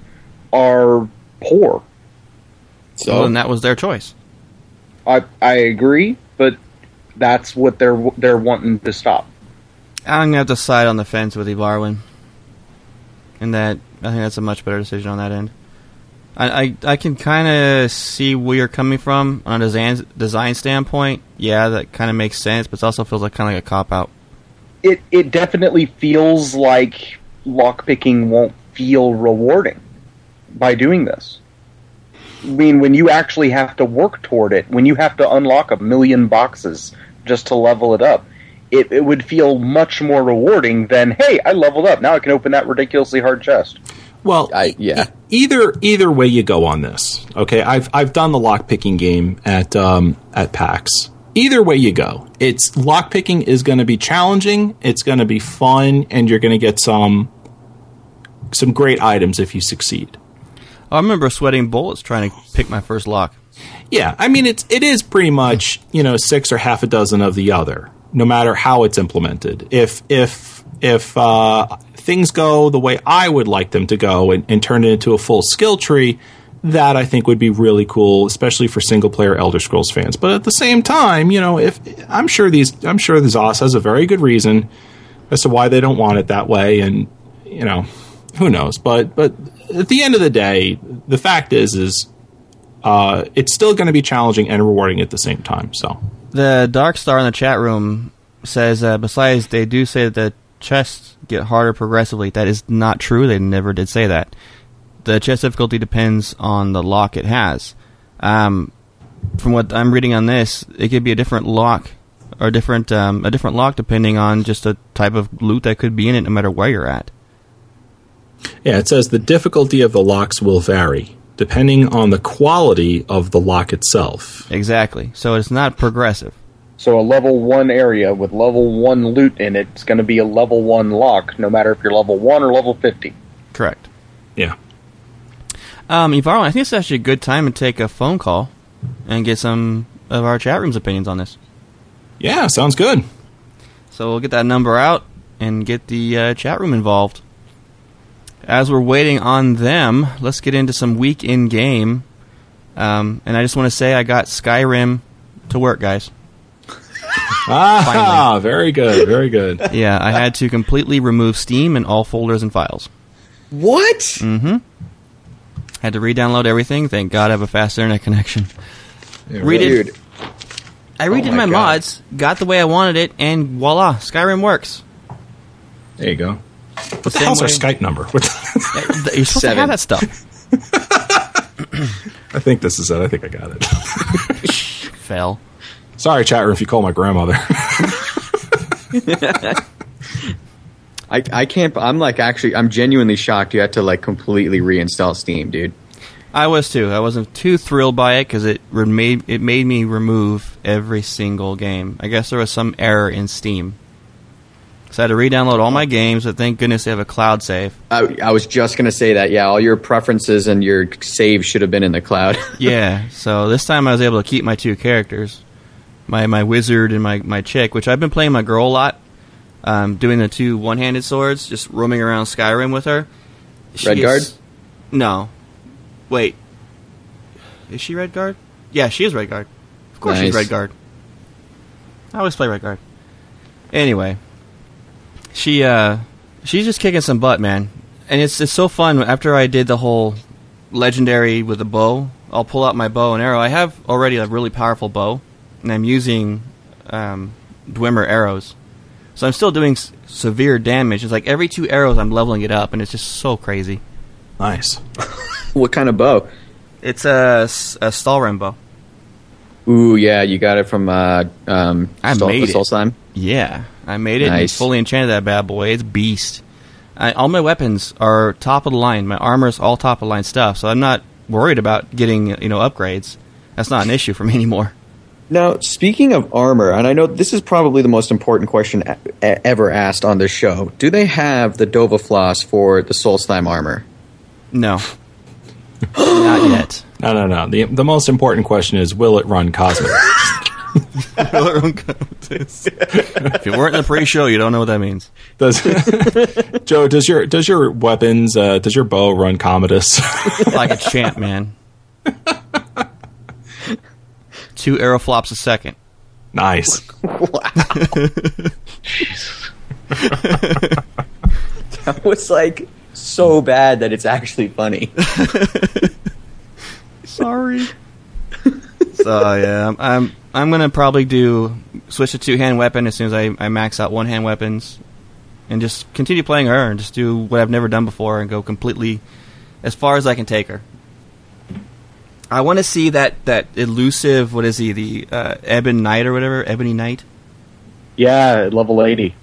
are poor. So well, then that was their choice. I I agree, but that's what they're they're wanting to stop. I'm gonna have to side on the fence with Ivarwin. And that I think that's a much better decision on that end. I I, I can kind of see where you're coming from on a design design standpoint. Yeah, that kind of makes sense, but it also feels like kind of like a cop out. It it definitely feels like lockpicking won't feel rewarding by doing this. I mean, when you actually have to work toward it, when you have to unlock a million boxes just to level it up, it, it would feel much more rewarding than, hey, I leveled up. Now I can open that ridiculously hard chest. Well, I- yeah. e- either either way you go on this. Okay, I've I've done the lockpicking game at um, at PAX. Either way you go, it's lockpicking is going to be challenging. It's going to be fun, and you're going to get some some great items if you succeed. I remember sweating bullets trying to pick my first lock. Yeah, I mean it's it is pretty much you know six or half a dozen of the other, no matter how it's implemented. If if if uh, things go the way I would like them to go and, and turn it into a full skill tree, that I think would be really cool, especially for single player Elder Scrolls fans. But at the same time, you know, if I'm sure these I'm sure the ZOS has a very good reason as to why they don't want it that way, and you know, who knows? But but at the end of the day, the fact is is uh, it's still going to be challenging and rewarding at the same time. So The Dark Star in the chat room says, uh, besides, they do say that the chests get harder progressively. That is not true. They never did say that. The chest difficulty depends on the lock it has. Um, from what I'm reading on this, it could be a different lock or different um, a different lock depending on just the type of loot that could be in it, no matter where you're at. Yeah, it says the difficulty of the locks will vary depending on the quality of the lock itself. Exactly. So it's not progressive. So a level one area with level one loot in it is going to be a level one lock, no matter if you're level one or level fifty. Correct. Yeah. Um, Yvarl, I think it's actually a good time to take a phone call and get some of our chat room's opinions on this. Yeah, sounds good. So we'll get that number out and get the uh, chat room involved. As we're waiting on them, let's get into some week in game. Um, and I just want to say I got Skyrim to work, guys. Ah, very good, very good. Yeah, I had to completely remove Steam and all folders and files. What? Mm-hmm. Had to re-download everything. Thank God I have a fast internet connection. Redid, Dude, I redid my my, mods, got the way I wanted it, and voila, Skyrim works. There you go. What the Same hell's our Skype number? What the- You're supposed Seven. to have that stuff. I think this is it. I think I got it. Fell. Sorry, chat room, if you call my grandmother. I, I can't. I'm like actually. I'm genuinely shocked. You had to like completely reinstall Steam, dude. I was too. I wasn't too thrilled by it because it made it made me remove every single game. I guess there was some error in Steam, so I had to re-download all my games. But thank goodness they have a cloud save. I, I was just gonna say that. Yeah, all your preferences and your saves should have been in the cloud. yeah. So this time I was able to keep my two characters, my my wizard and my my chick, which I've been playing my girl a lot. Um, doing the two one-handed swords, just roaming around Skyrim with her. She Redguard? is- No. Wait. Is she Redguard? Yeah, she is Redguard. Of course she's Nice. Redguard. I always play Redguard. Anyway, she uh, she's just kicking some butt, man, and it's it's so fun. After I did the whole legendary with the bow, I'll pull out my bow and arrow. I have already a really powerful bow, and I'm using um, Dwemer arrows, so I'm still doing s- severe damage. It's like every two arrows, I'm leveling it up, and it's just so crazy. nice. what kind of bow? It's a, s- a Stalhrim bow. Ooh, yeah, you got it from uh, um, I Sol- made it. Solstheim. Yeah, I made it. and fully enchanted that bad boy. It's beast. I, all my weapons are top of the line. My armor is all top of the line stuff, so I'm not worried about getting you know upgrades. That's not an issue for me anymore. Now, speaking of armor, and I know this is probably the most important question ever asked on this show. Do they have the Dova Floss for the Solstheim armor? No, not yet. No, no, no. The the most important question is: Will it run cosmic? if you weren't in the pre-show, you don't know what that means. does Joe? Does your does your weapons? Uh, does your bow run Commodus? Like a champ, man. Two arrow flops a second. nice. wow. That was like so bad that it's actually funny. Sorry. so yeah, I'm, I'm I'm gonna probably do switch to two hand weapon as soon as I, I max out one hand weapons, and just continue playing her and just do what I've never done before and go completely as far as I can take her. I want to see that that elusive what is he the uh, Ebon Knight or whatever Ebony Knight. Yeah, level eighty,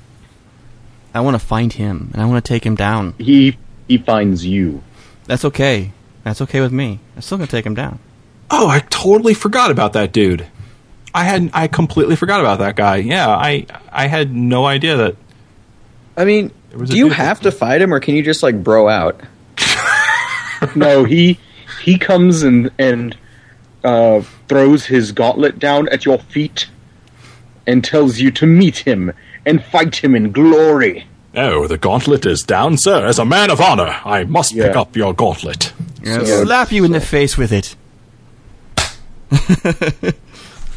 I want to find him and I want to take him down. he he finds you. That's okay. That's okay with me. I'm still gonna take him down. Oh, I totally forgot about that dude. I had I completely forgot about that guy. Yeah, I I had no idea that. I mean, was do you have to fight him, or can you just like bro out? No, he he comes and and uh, throws his gauntlet down at your feet and tells you to meet him and fight him in glory. Oh, the gauntlet is down, sir. As a man of honor, I must pick up your gauntlet. Slap you in the face with it.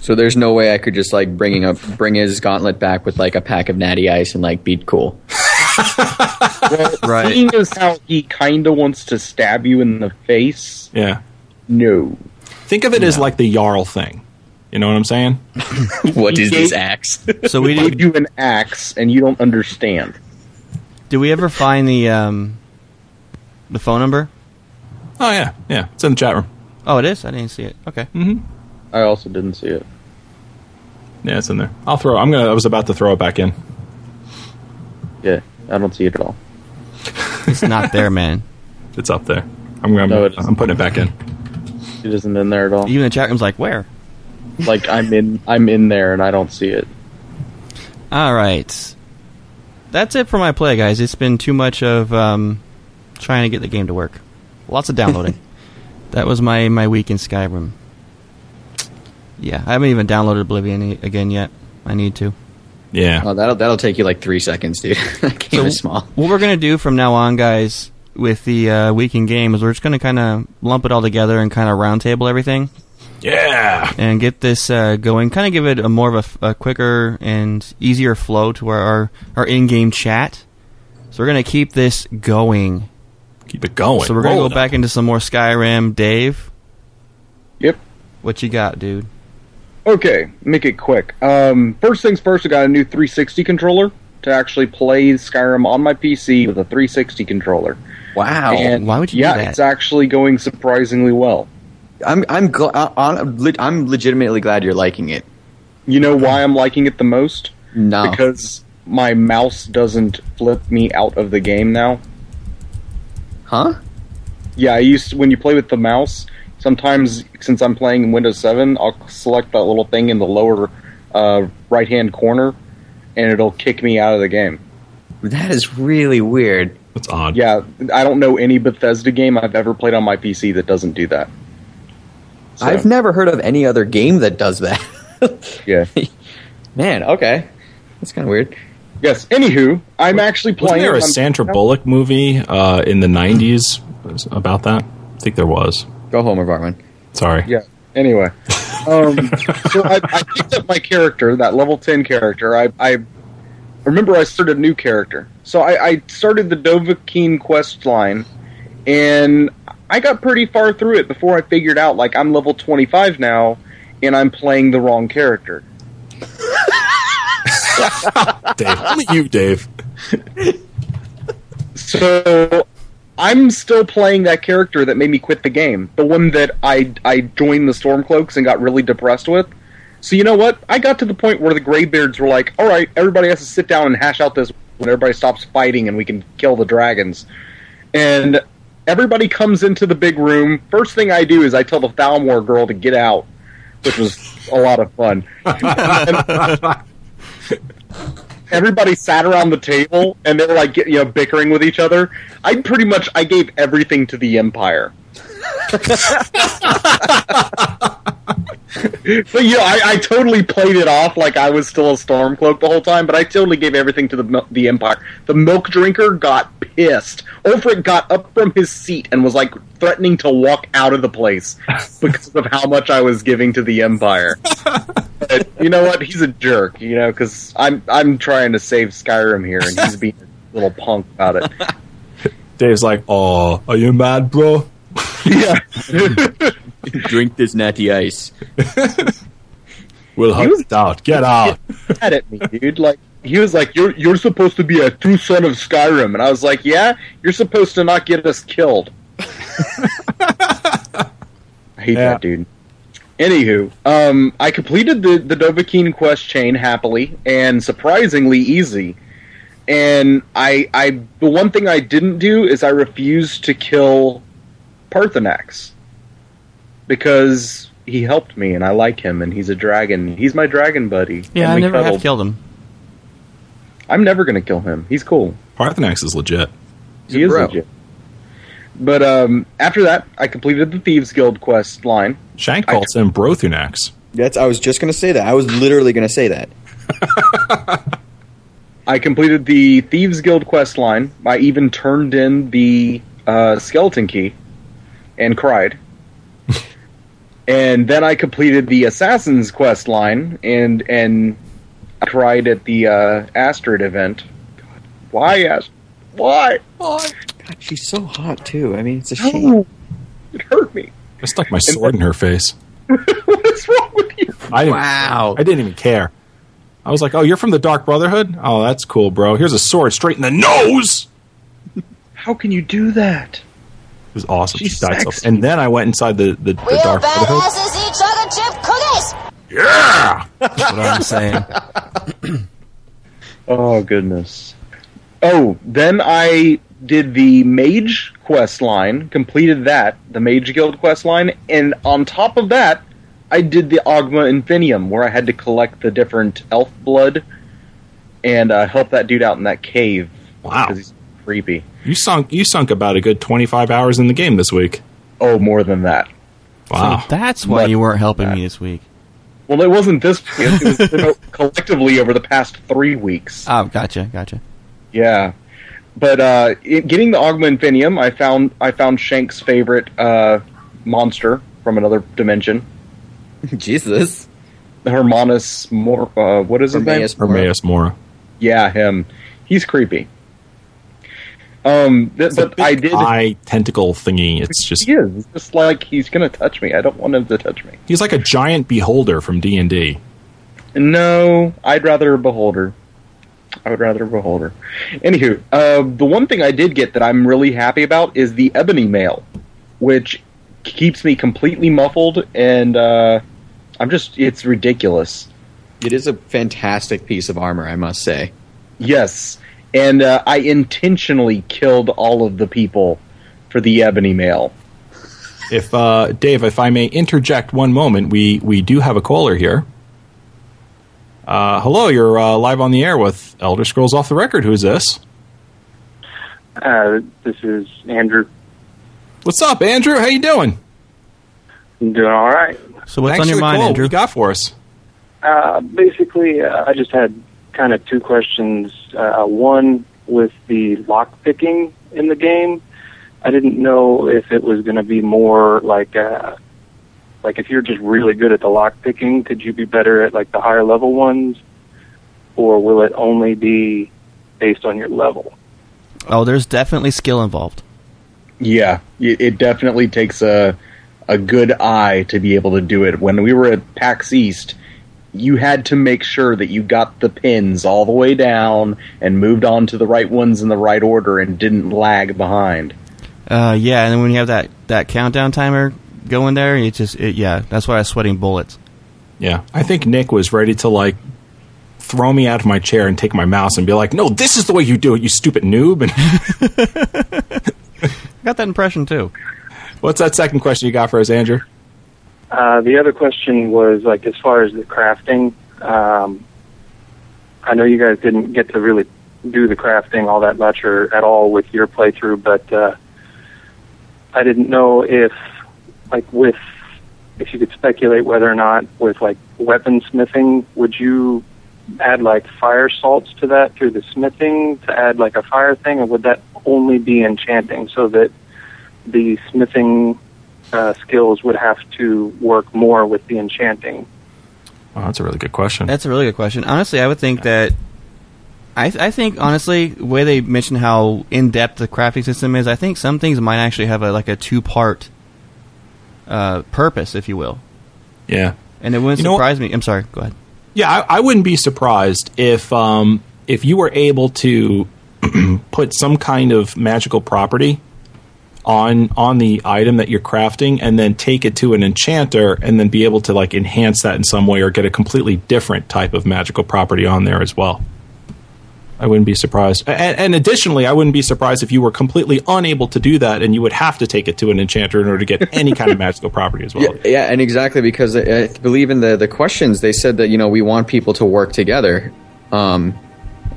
So there's no way I could just like bringing up bring his gauntlet back with like a pack of natty ice and like be cool. Right. Seeing as how he kind of wants to stab you in the face, Yeah. no. Think of it as like the Jarl thing. You know what I'm saying? what is this axe? So we Give did. you an axe and you don't understand. Do we ever find the um, the phone number? Oh yeah, yeah. It's in the chat room. Oh, it is. I didn't see it. Okay. I also didn't see it. Yeah, it's in there. I'll throw. I'm gonna. I was about to throw it back in. Yeah, I don't see it at all. It's not there, man. It's up there. I'm, I'm, No. I'm putting it back in. It isn't in there at all. Even the chat room's like, where? Like I'm in, I'm in there and I don't see it. All right. That's it for my play, guys. It's been too much of um, trying to get the game to work. Lots of downloading. that was my, my week in Skyrim. Yeah, I haven't even downloaded Oblivion again yet. I need to. Yeah. Oh, that'll that'll take you like three seconds, dude. that game is small. What we're gonna do from now on, guys, with the uh, week in game is we're just gonna kind of lump it all together and kind of roundtable everything Yeah. and get this uh, going. Kind of give it a more of a quicker and easier flow to our our, our in-game chat. So we're gonna keep this going. Keep it going. So we're gonna Roll go back up. into some more Skyrim. Dave, Yep. what you got, dude? Okay, make it quick. Um, first things first, I got a new 360 controller to actually play Skyrim on my PC with a 360 controller. Wow. and why would you do Yeah, that? it's actually going surprisingly well. I'm I'm gl- uh, on, I'm legitimately glad you're liking it. You know why I'm liking it the most? No. Because my mouse doesn't flip me out of the game now. huh? Yeah, I used to, when you play with the mouse. Sometimes, since I'm playing in Windows 7, I'll select that little thing in the lower uh, right hand corner, and it'll kick me out of the game. That is really weird. That's odd. Yeah, I don't know any Bethesda game I've ever played on my PC that doesn't do that. So, I've never heard of any other game that does that. yeah. Man, okay. That's kind of weird. Yes. Anywho, I'm actually playing. Wasn't playing. there a I'm- Sandra Bullock movie uh, in the 90s about that? I think there was. Go home, Bartman. Sorry. Yeah. Anyway, um, so I, I picked up my character, that level ten character. I, I remember I started a new character, so I, I started the Dovahkiin quest line, and I got pretty far through it before I figured out like I'm level twenty five now, and I'm playing the wrong character. Dave. Only you, Dave. So I'm still playing that character that made me quit the game. The one that I I joined the Stormcloaks and got really depressed with. So you know what? I got to the point where the Greybeards were like, "All right, everybody has to sit down and hash out this when everybody stops fighting and we can kill the dragons." And everybody comes into the big room. First thing I do is I tell the Thalmor girl to get out, which was a lot of fun. everybody sat around the table and they were like you know bickering with each other. I pretty much i gave everything to the empire but yeah I, I totally played it off like i was still a stormcloak the whole time but i totally gave everything to the the empire the milk drinker got pissed ulfric got up from his seat and was like threatening to walk out of the place because of how much i was giving to the empire but you know what? He's a jerk. You know, because I'm I'm trying to save Skyrim here, and he's being a little punk about it. Dave's like, "Oh, are you mad, bro?" Yeah, Drink this natty ice. We'll hunt it out. Get out. mad at me, dude. Like he was like, "You're you're supposed to be a true son of Skyrim," and I was like, "Yeah, you're supposed to not get us killed." I hate Yeah. that dude. Anywho, um, I completed the the Dovahkiin quest chain happily and surprisingly easy. And I, I, the one thing I didn't do is I refused to kill Paarthurnax because he helped me and I like him and he's a dragon. He's my dragon buddy. Yeah, and I we never have cuddled. killed him. I'm never gonna kill him. He's cool. Paarthurnax is legit. He is bro. legit. But um, after that, I completed the Thieves Guild quest line. Shank I- calls him Brothunax. That's. I was just gonna say that. I was literally gonna say that. I completed the Thieves Guild quest line. I even turned in the uh, skeleton key and cried. and then I completed the Assassin's quest line and and cried at the uh, Astrid event. God, why Astrid? Why? Why? God, she's so hot too. I mean, it's a No. It hurt me. I stuck my sword in her face. what is wrong with you? I didn't, Wow. I didn't even care. I was like, "Oh, you're from the Dark Brotherhood? Oh, that's cool, bro. Here's a sword straight in the nose." How can you do that? It was awesome. She's she died so. And then I went inside the the, the Real Dark Brotherhood. badasses eat chocolate chip cookies. Yeah. That's what I'm saying. Oh goodness. Oh, then I did the Mage quest line, completed that, the Mage Guild quest line, and on top of that, I did the Ogma Infinium, where I had to collect the different elf blood and uh, help that dude out in that cave. Wow. because he's creepy. You sunk you sunk about a good twenty five hours in the game this week. Oh, more than that. Wow. That's why But- you weren't helping me this week. Well, it wasn't this week. It was you know, collectively over the past three weeks. Oh, gotcha, gotcha. Yeah, but uh, it, getting the Ogma Infinium, I found I found Shank's favorite uh, monster from another dimension, Jesus. the Hermanus Mor. Uh, what is his name? Mora. Hermaeus Mora. Yeah, him. He's creepy. Um, th- It's a but big I did. eye tentacle thingy. It's just he is. It's just like he's gonna touch me. I don't want him to touch me. he's like a giant beholder from D and D. No, I'd rather a beholder. I would rather a beholder. Anywho, uh, the one thing I did get that I'm really happy about is the ebony mail, which keeps me completely muffled, and uh, I'm just—it's ridiculous. It is a fantastic piece of armor, I must say. Yes, and uh, I intentionally killed all of the people for the ebony mail. If uh, Dave, if I may interject one moment, we we do have a caller here. Uh, hello, you're uh, live on the air with Elder Scrolls Off the Record. Who's this? Uh, this is Andrew. What's up, Andrew? How you doing? I'm doing all right. So what's Thanks on your mind, call. What Andrew? you got for us? Uh, basically, uh, I just had kind of two questions. Uh, one with the lock picking in the game. I didn't know if it was going to be more like, uh, like if you're just really good at the lock picking, could you be better at like the higher level ones, or will it only be based on your level? Oh, there's definitely skill involved. Yeah, it, it definitely takes a a good eye to be able to do it. When we were at PAX East, you had to make sure that you got the pins all the way down and moved on to the right ones in the right order and didn't lag behind. Uh, yeah, and then when you have that, that countdown timer going there, it just it, yeah, that's why I was sweating bullets. Yeah, I think Nick was ready to like throw me out of my chair and take my mouse and be like, "No, this is the way you do it, you stupid noob." And I got that impression too. what's that second question you got for us, Andrew? Uh, the other question was like as far as the crafting. Um, I know you guys didn't get to really do the crafting all that much or at all with your playthrough, but uh, I didn't know if, like, with if you could speculate whether or not with like weaponsmithing, would you add like fire salts to that through the smithing to add like a fire thing, or would that only be enchanting so that the smithing uh, skills would have to work more with the enchanting. Oh, that's a really good question. That's a really good question. Honestly, I would think that. I, I think honestly, the way they mentioned how in depth the crafting system is, I think some things might actually have a like a two part uh, purpose, if you will. yeah, And it wouldn't You surprise me. I'm sorry. Go ahead. yeah. I, I wouldn't be surprised if um, if you were able to put some kind of magical property on on the item that you're crafting, and then take it to an enchanter, and then be able to like enhance that in some way, or get a completely different type of magical property on there as well. I wouldn't be surprised. And, and additionally, I wouldn't be surprised if you were completely unable to do that, and you would have to take it to an enchanter in order to get any kind of magical property as well. Yeah, yeah, and exactly because I, I believe in the the questions they said that you know we want people to work together, um,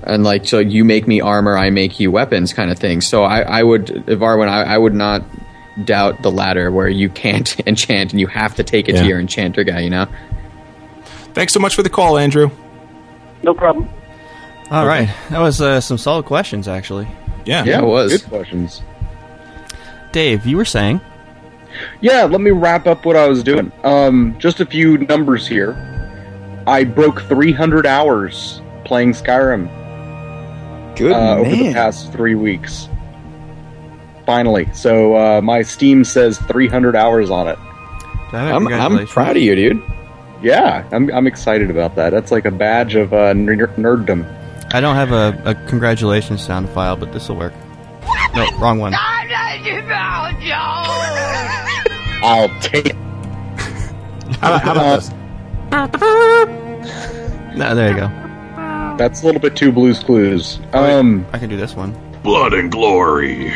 and like so you make me armor, I make you weapons, kind of thing. So I, I would Varwin, I, I would not doubt the latter where you can't enchant and you have to take it Yeah. to your enchanter guy. You know, Thanks so much for the call, Andrew. No problem. All right, that was uh, some solid questions, actually. Yeah. Yeah, it was. Good questions. Dave, you were saying Yeah, let me wrap up what I was doing. Um, just a few numbers here. I broke 300 hours playing Skyrim good uh, over the past three weeks. Finally, so uh, my Steam says 300 hours on it. I'm I'm proud of you, dude. Yeah, I'm I'm excited about that. That's like a badge of uh, ner- nerddom. I don't have a, a congratulations sound file, but this will work. No, wrong one. I'll take. How, how about this? No, there you go. That's a little bit too Blue's Clues. Um, I can do this one. Blood and glory.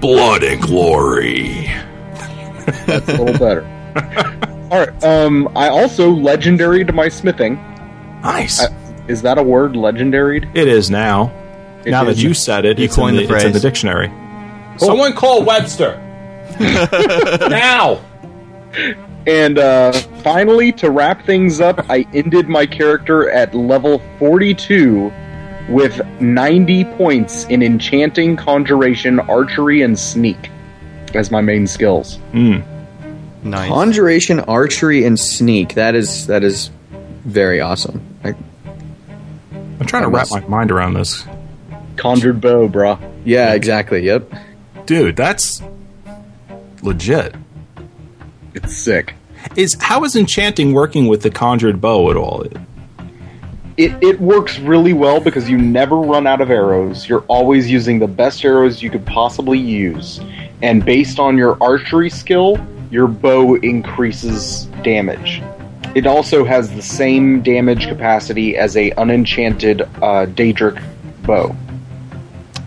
Blood and glory. That's a little better. All right. Um, I also legendary to my smithing. Nice. I- Is that a word? Legendary? it is now. It now is. that you said it, You it's, in coined the, the it's in the phrase. dictionary. Someone call Webster. now. And uh, finally, to wrap things up, I ended my character at level 42 with 90 points in enchanting, conjuration, archery, and sneak as my main skills. Nice. Conjuration, archery, and sneak. That is that is very awesome. I, I'm trying to wrap my mind around this. Conjured bow, bruh. yeah, exactly. Yep. Dude, that's legit. It's sick. Is how is enchanting working with the conjured bow at all? It, it works really well because you never run out of arrows. You're always using the best arrows you could possibly use. And based on your archery skill, your bow increases damage. It also has the same damage capacity as a unenchanted uh, Daedric bow.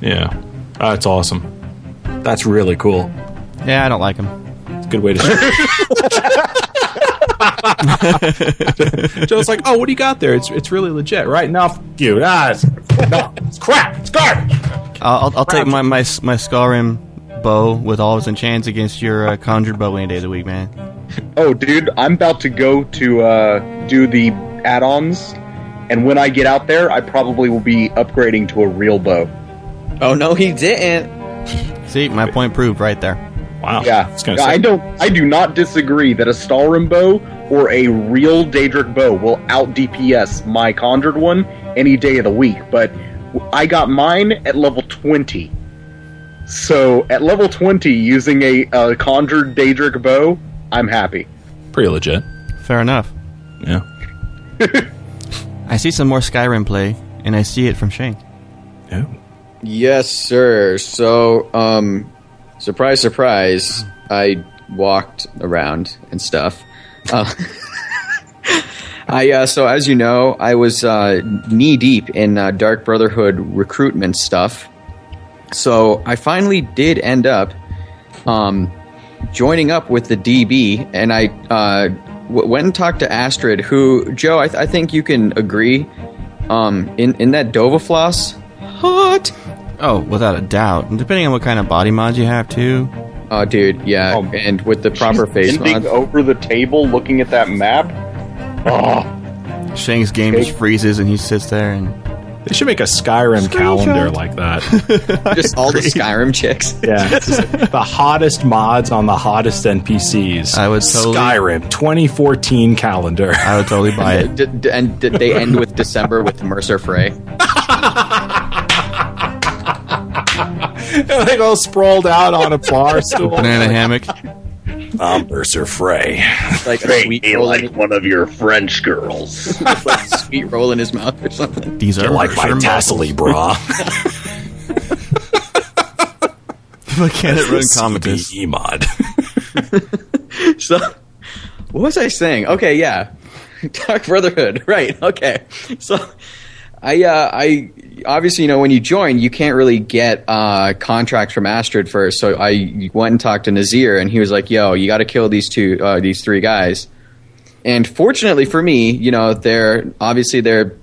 Yeah, that's awesome. That's really cool. Yeah, I don't like him. It's a good way to. Show. Joe's like, "Oh, what do you got there? It's it's really legit, right?" No, f- you. Ah, it's, no, it's crap. It's garbage. I'll, I'll, I'll take my, my my Skyrim bow with all its enchants against your uh, conjured bow any day of the week, man. Oh, dude, I'm about to go to uh, do the add-ons, and when I get out there, I probably will be upgrading to a real bow. Oh no, he didn't. See, my point proved right there. Wow. Yeah, it's gonna I don't. I do not disagree that a Stalhrim bow or a real Daedric bow will out DPS my conjured one any day of the week. But I got mine at level twenty, so at level twenty, using a, a conjured Daedric bow, I'm happy. Pretty legit. Fair enough. Yeah. I see some more Skyrim play, and I see it from Shane. Oh. Yes, sir. So, um, surprise, surprise, I walked around and stuff. Uh, I uh, so as you know, I was uh, knee deep in uh, Dark Brotherhood recruitment stuff. So I finally did end up um, joining up with the DB, and I uh, went and talked to Astrid. Who Joe, I, th- I think you can agree. Um, in in that Dovafloss, hot. Oh, without a doubt. And depending on what kind of body mods you have, too. Oh, dude, yeah, Oh, and with the proper face Bending mod. over the table, looking at that map. Oh, Shane's game just freezes, and he sits there and. They should make a Skyrim calendar like that. just all the Skyrim chicks. Yeah, it's just like the hottest mods on the hottest NPCs. I would totally- Skyrim 2014 calendar. I would totally buy it. D- d- and d- they end with December with Mercer Frey. Like all sprawled out on a bar stool. Banana hammock. I'm Mercer Frey. Like a sweet roll, in, one of your French girls. like a sweet roll in his mouth or something. These are like my Mercer tassely bra. Mechanic Run Commodus. E mod. So, what was I saying? Okay, yeah, Dark Brotherhood. Right. Okay. So, I, uh, I obviously, you know, when you join, you can't really get uh, contracts from Astrid first. So I went and talked to Nazir, and he was like, "Yo, you got to kill these two, uh, these three guys." And fortunately for me, you know, they're obviously they're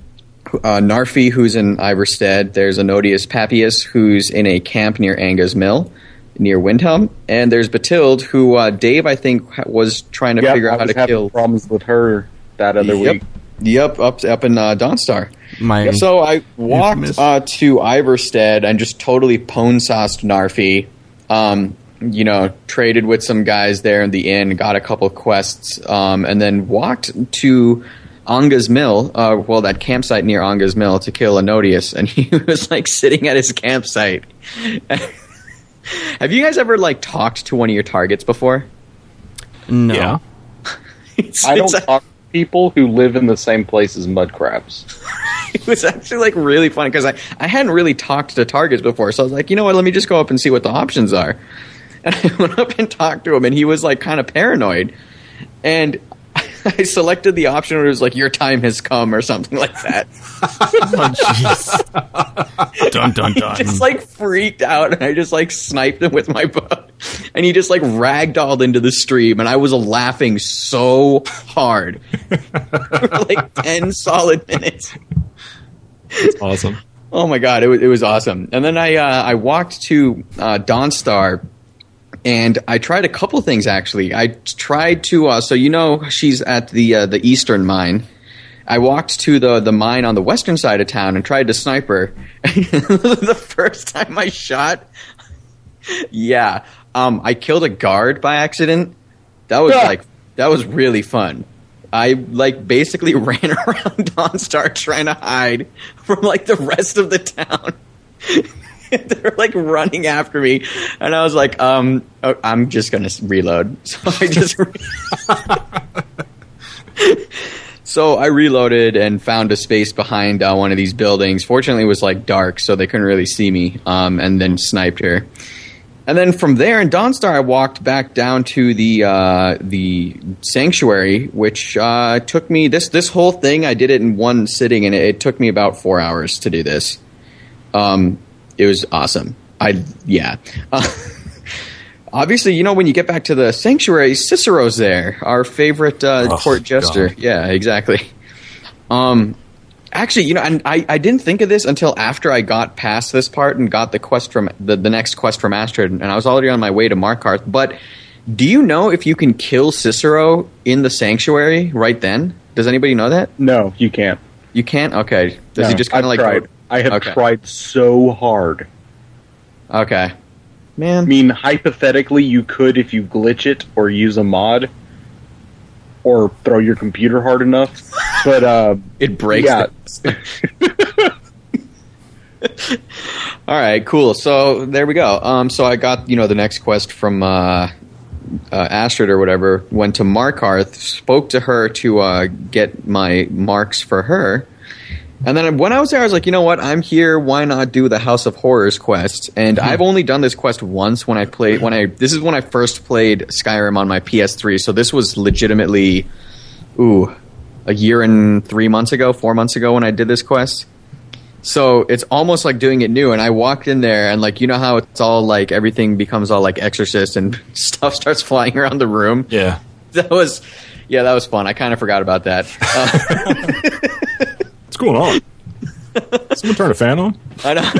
uh, Narfi, who's in Ivarstead. There's Ennodius Papius, who's in a camp near Anga's Mill, near Windhelm. And there's Beitild, who uh, Dave, I think, was trying to yeah, figure I out how to kill. problems with her that other Yep. week. Yep, up up in uh, Dawnstar. My So I walked uh, to Ivarstead and just totally pone sauced Narfi. Um, you know, traded with some guys there in the inn, got a couple quests, um, and then walked to Anga's Mill, uh, well, that campsite near Anga's Mill to kill Ennodius, and he was like sitting at his campsite. Have you guys ever like talked to one of your targets before? no. Yeah. It's- I don't it's- talk to people who live in the same place as mud crabs. it was actually like really funny because I, I hadn't really talked to targets before, so I was like, you know what, let me just go up and see what the options are. And I went up and talked to him, and he was like kind of paranoid. And I selected the option where it was like your time has come or something like that. Oh, jeez. dun dun dun. just like freaked out and I just like sniped him with my bow. And he just like ragdolled into the stream and I was laughing so hard. for like 10 solid minutes. It's awesome. Oh my god, it was, it was awesome. And then I uh, I walked to uh, Dawnstar, and I tried a couple things actually. I tried to uh, so you know she's at the uh, the eastern mine. I walked to the the mine on the western side of town and tried to snipe her. the first time I shot, yeah, um, I killed a guard by accident. That was Ah. like that was really fun. I like basically ran around Dawnstar trying to hide from like the rest of the town. They're like running after me, and I was like, um, oh, I'm just gonna reload. So I just. So I reloaded and found a space behind uh, one of these buildings. Fortunately, it was like dark, so they couldn't really see me. Um, and then sniped her. And then from there in Dawnstar, I walked back down to the uh, the sanctuary, which uh, took me this this whole thing. I did it in one sitting, and it, it took me about four hours to do this. Um, it was awesome. I yeah. Uh, obviously, you know when you get back to the sanctuary, Cicero's there, our favorite uh, Oh, court jester. God. Yeah, exactly. Um, actually, you know, and I, I didn't think of this until after I got past this part and got the quest from the, the next quest from Astrid, and I was already on my way to Markarth. But do you know if you can kill Cicero in the sanctuary right then? Does anybody know that? No, you can't. You can't. Okay. Does he just kind of like? tried. I have Okay. tried so hard. Okay. Man. I mean, hypothetically, you could if you glitch it or use a mod or throw your computer hard enough. But uh, It breaks. Yeah. the- All right, cool. So there we go. Um, so I got you know the next quest from uh, uh, Astrid or whatever. Went to Markarth, spoke to her to uh, get my marks for her, and then when I was there, I was like, you know what? I'm here. Why not do the House of Horrors quest? And I've only done this quest once when I played. When I this is when I first played Skyrim on my PS3. So this was legitimately, ooh, a year and three months ago, four months ago when I did this quest. So it's almost like doing it new. And I walked in there and like you know how it's all like everything becomes all like Exorcist and stuff starts flying around the room. Yeah. That was, yeah, that was fun. I kind of forgot about that. Uh, going on? Someone turn a fan on? I know.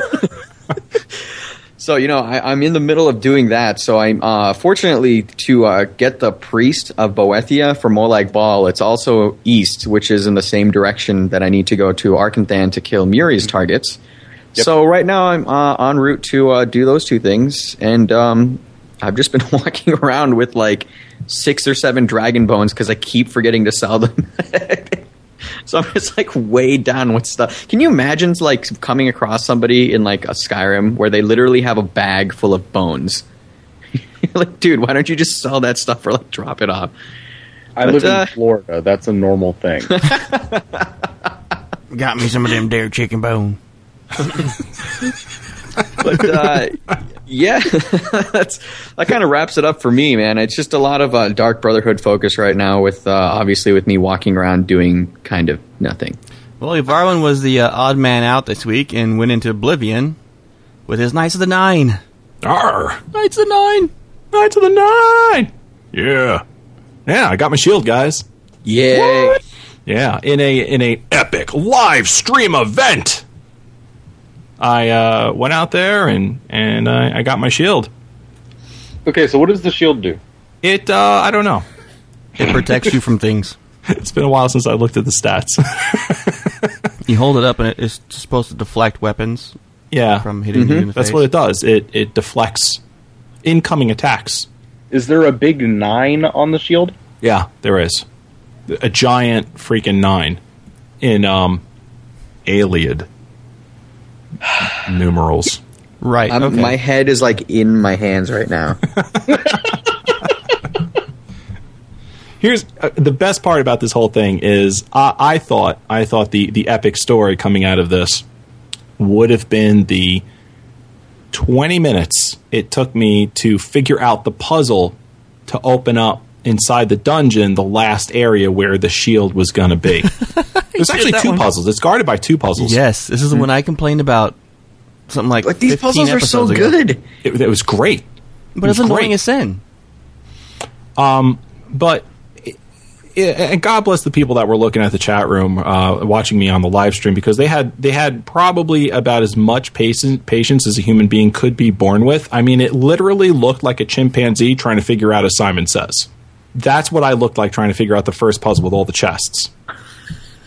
so you know, I, I'm in the middle of doing that. So I'm uh, fortunately to uh, get the priest of Boethiah for Molag Bal. It's also east, which is in the same direction that I need to go to Arkanthan to kill Muiri's targets. So right now I'm uh, en route to uh, do those two things, and um, I've just been walking around with like six or seven dragon bones because I keep forgetting to sell them. So I'm just like way down with stuff. Can you imagine like coming across somebody in like a Skyrim where they literally have a bag full of bones? Like, dude, why don't you just sell that stuff or like drop it off? I But, live uh, in Florida. That's a normal thing. Got me some of them dare chicken bone. But uh, yeah, that's that kind of wraps it up for me, man. It's just a lot of uh, Dark Brotherhood focus right now, with uh, obviously with me walking around doing kind of nothing. Well, Varlin was the uh, odd man out this week and went into Oblivion with his Knights of the Nine. Arr! Knights of the Nine. Knights of the Nine! Yeah. Yeah, I got my shield, guys. Yay! Yeah, in a in a epic live stream event. I uh, went out there and and I, I got my shield. okay, so what does the shield do? It uh, I don't know. It protects you from things. It's been a while since I looked at the stats. You hold it up and it's supposed to deflect weapons yeah, from hitting you in the that's face. what it does. It it deflects incoming attacks. Is there a big nine on the shield? Yeah, there is a giant freaking nine in um, Ayleid numerals. right. I'm, okay. My head is like in my hands right now. Here's uh, the best part about this whole thing is I, I thought I thought the the epic story coming out of this would have been the 20 minutes it took me to figure out the puzzle to open up inside the dungeon the last area where the shield was going to be. There's actually two one. puzzles. It's guarded by two puzzles. Yes, this is the one I complained about. Something like But these puzzles are so ago. good. It, it was great. but it's It was annoying great. as sin. but and God bless the people that were looking at the chat room, uh, watching me on the live stream because they had they had probably about as much patience patience as a human being could be born with. I mean, it literally looked like a chimpanzee trying to figure out as Simon says. That's what I looked like trying to figure out the first puzzle with all the chests.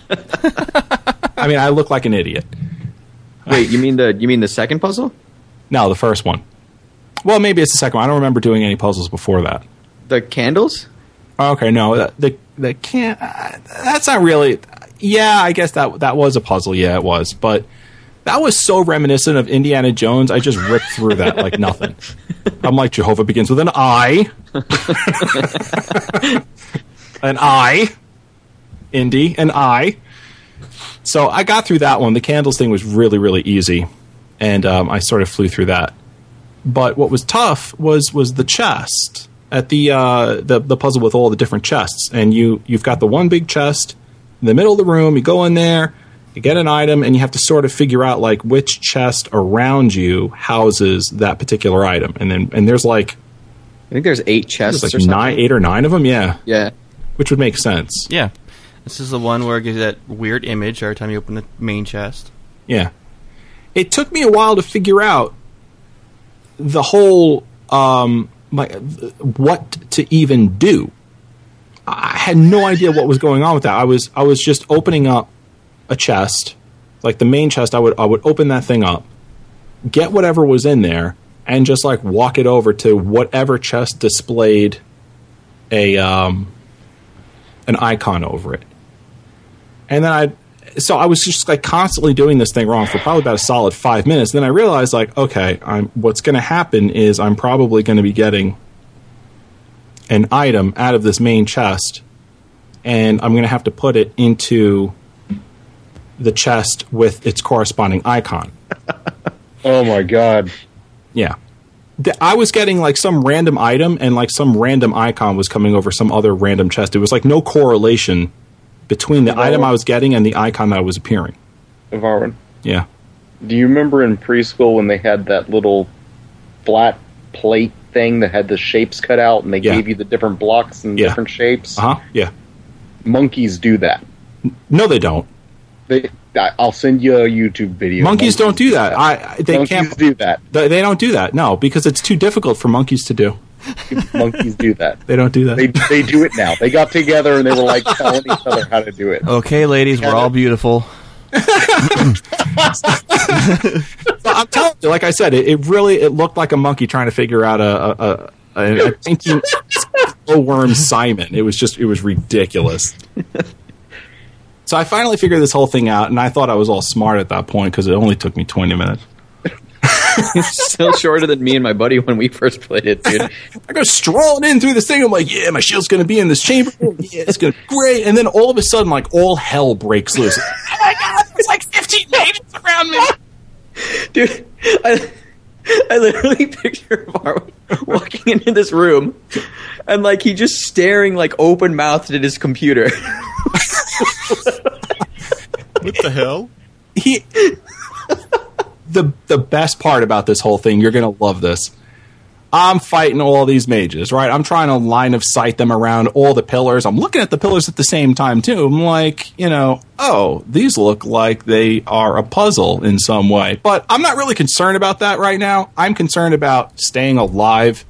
I mean, I look like an idiot. Wait, you mean the you mean the second puzzle? No, the first one. Well, maybe it's the second one. I don't remember doing any puzzles before that. The candles? Okay, no, the the, the can't. Uh, that's not really. Yeah, I guess that that was a puzzle. Yeah, it was, but that was so reminiscent of Indiana Jones. I just ripped through that like nothing. I'm like Jehovah begins with an I, an I, Indy, an I. So I got through that one. The candles thing was really really easy, and um, I sort of flew through that. But what was tough was was the chest at the uh, the the puzzle with all the different chests, and you you've got the one big chest in the middle of the room. You go in there, you get an item, and you have to sort of figure out like which chest around you houses that particular item, and then and there's like I think there's eight chests there's or like something. nine, eight or nine of them, yeah, Yeah. which would make sense, Yeah. This is the one where it gives you that weird image every time you open the main chest. yeah. It took me a while to figure out the whole um, my what to even do. I had no idea what was going on with that. I was I was just opening up a chest, like the main chest. I would I would open that thing up, get whatever was in there, and just like walk it over to whatever chest displayed a um, an icon over it, and then I. So I was just like constantly doing this thing wrong for probably about a solid five minutes. Then I realized like, okay, I'm what's going to happen is I'm probably going to be getting an item out of this main chest, and I'm going to have to put it into the chest with its corresponding icon. Oh my god. Yeah. I was getting like some random item and like some random icon was coming over some other random chest. It was like no correlation between the item I was getting and the icon that was appearing. Varwin, Yeah. do you remember in preschool when they had that little flat plate thing that had the shapes cut out and they Yeah. gave you the different blocks and Yeah. different shapes? Uh huh. Yeah. Monkeys do that. No, they don't. They, I- I'll send you a YouTube video. Monkeys don't do that. I I- they monkeys can't. do that. They they don't do that. No, because it's too difficult for monkeys to do. monkeys do that. They don't do that. They they do it now. They got together and they were like telling each other how to do it. Okay, ladies, we're all beautiful. So I'm telling you, like I said, it, it really it looked like a monkey trying to figure out a a, a, a, a worm Simon. It was just it was ridiculous. So I finally figured this whole thing out, and I thought I was all smart at that point because it only took me 20 minutes. Still shorter than me and my buddy when we first played it, dude. I go strolling in through this thing. I'm like, yeah, my shield's going to be in this chamber. Yeah, it's going to be great. And then all of a sudden, like, all hell breaks loose. oh my God, there's like 15 mages around me. dude. I, I literally picture Marwin walking into this room, and like he just staring like open mouthed at his computer. What the hell? he the the best part about this whole thing, you're gonna love this. I'm fighting all these mages, right? I'm trying to line of sight them around all the pillars. I'm looking at the pillars at the same time too. I'm like, you know, oh, these look like they are a puzzle in some way. But I'm not really concerned about that right now. I'm concerned about staying alive.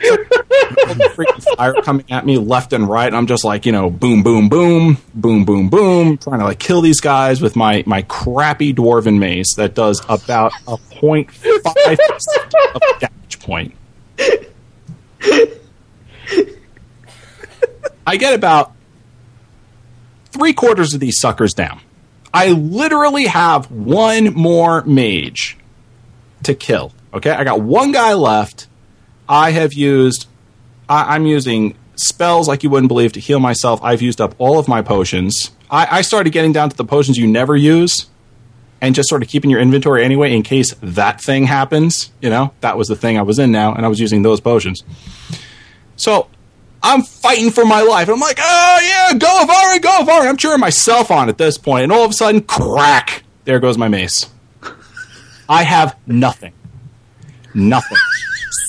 Freaking fire coming at me left and right. And I'm just like, you know, boom, boom, boom, boom, boom, boom, trying to like kill these guys with my my crappy dwarven mace that does about a 0.5 percent of damage point. I get about three quarters of these suckers down. I literally have one more mage to kill. Okay, I got one guy left. I have used, I, I'm using spells like you wouldn't believe to heal myself. I've used up all of my potions. I, I started getting down to the potions you never use and just sort of keeping your inventory anyway in case that thing happens. You know, that was the thing I was in now, and I was using those potions. So I'm fighting for my life. I'm like, oh yeah, go Varn, go Varn. I'm cheering myself on at this point, and all of a sudden, crack! There goes my mace. I have nothing. Nothing.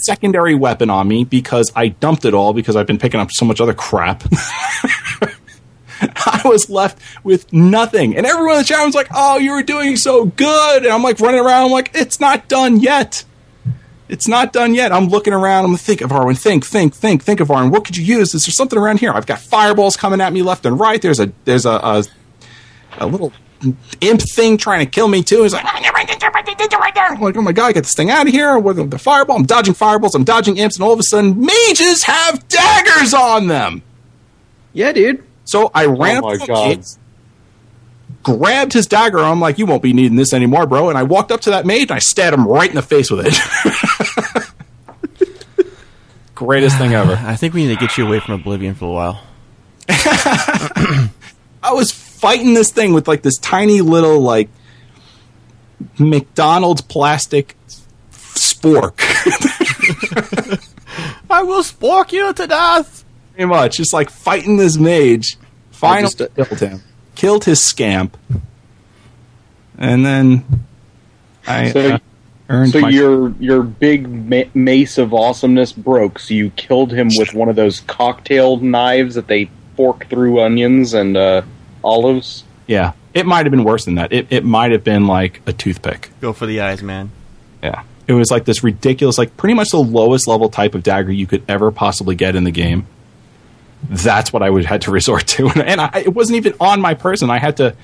Secondary weapon on me because I dumped it all because I've been picking up so much other crap. I was left with nothing. And everyone in the chat was like, oh, you were doing so good. And I'm like running around. I'm like, it's not done yet. It's not done yet. I'm looking around. I'm think of Arwen. Think, think, think, think of Arwen. What could you use? Is there something around here? I've got fireballs coming at me left and right. There's a there's a a, a little imp thing trying to kill me too. He's like, like, oh my god, get this thing out of here with the fireball. I'm dodging fireballs. I'm dodging imps, and all of a sudden, mages have daggers on them. Yeah, dude. So I oh ran Oh up my to God. the grabbed his dagger. I'm like, you won't be needing this anymore, bro. And I walked up to that mage and I stabbed him right in the face with it. Greatest thing ever. I think we need to get you away from Oblivion for a while. I was fighting this thing with like this tiny little like McDonald's plastic spork. I will spork you to death. Pretty much, just like fighting this mage. Finally just, uh, killed him. Killed his scamp. And then I So- uh, earned So my your your big ma- mace of awesomeness broke. So you killed him with one of those cocktail knives that they fork through onions and uh, olives. Yeah, it might have been worse than that. It it might have been like a toothpick. Go for the eyes, man. Yeah, it was like this ridiculous, like pretty much the lowest level type of dagger you could ever possibly get in the game. That's what I would had to resort to, and I, it wasn't even on my person. I had to,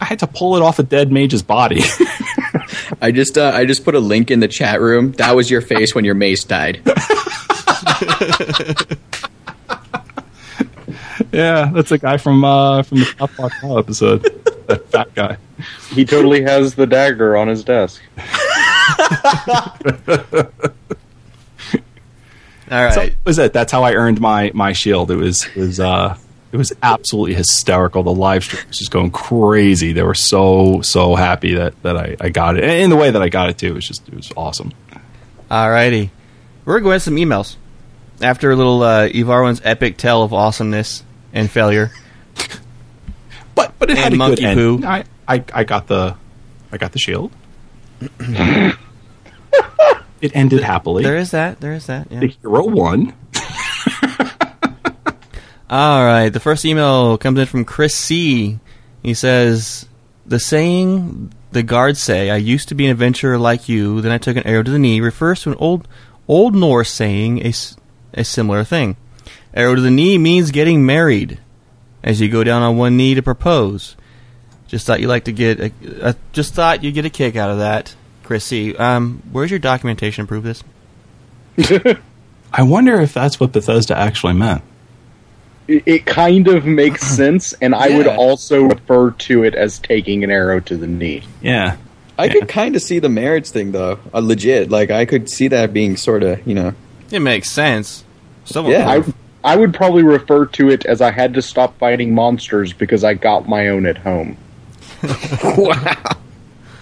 I had to pull it off a dead mage's body. I just uh, I just put a link in the chat room. That was your face when your mace died. yeah, that's a guy from uh, from the South Park Now episode. that fat guy. He totally has the dagger on his desk. All right. So that was it. That's how I earned my my shield. It was it was uh it was absolutely hysterical. The live stream was just going crazy. They were so so happy that that I, I got it, and in the way that I got it too. It was just it was awesome. Alrighty. We're going to some emails. After a little uh, Evarwin's epic tale of awesomeness and failure. But but it had a monkey good end. poo. I, I I got the I got the shield. it ended happily. There is that. There is that. Yeah. the hero won. All right. The first email comes in from Chris C. He says, "The saying the guards say, I used to be an adventurer like you, then I took an arrow to the knee, refers to an old Old Norse saying a, a similar thing. Arrow to the knee means getting married, as you go down on one knee to propose. Just thought you'd like to get a, a just thought you'd get a kick out of that, Chris C. Um, where's your documentation to prove this? I wonder if that's what Bethesda actually meant. It, it kind of makes sense, and I would also refer to it as taking an arrow to the knee. Yeah. I could kind of see the marriage thing though, uh, legit. Like I could see that being sort of you know. It makes sense. Someone Yeah. I I would probably refer to it as I had to stop fighting monsters because I got my own at home. wow.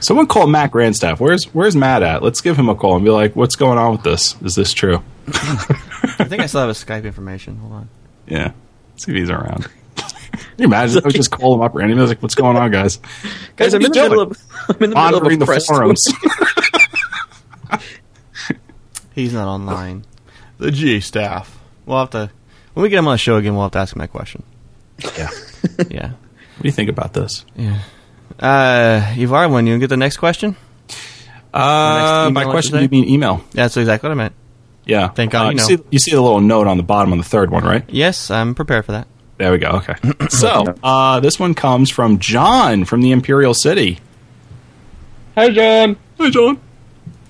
Someone call Matt Grandstaff. Where's Where's Matt at? Let's give him a call and be like, "What's going on with this? Is this true?" I think I still have his Skype information. Hold on. Yeah. Let's See if he's around. Can you imagine? I would just call him up randomly. I was like, "What's going on, guys?" Guys, I'm in the middle of I'm in the middle of monitoring a the press forums. He's not online. The G staff. We'll have to when we get him on the show again. We'll have to ask him that question. yeah. Yeah. What do you think about this? Yeah. Uh, Ivar, when you get the next question? Uh, email, by question, say? you mean email? That's exactly what I meant. Yeah. Thank God Uh, you know. see, you see the little note on the bottom on the third one, right? Yes, I'm prepared for that. There we go. Okay. so uh, this one comes from John from the Imperial City. Hi, John. Hi, John.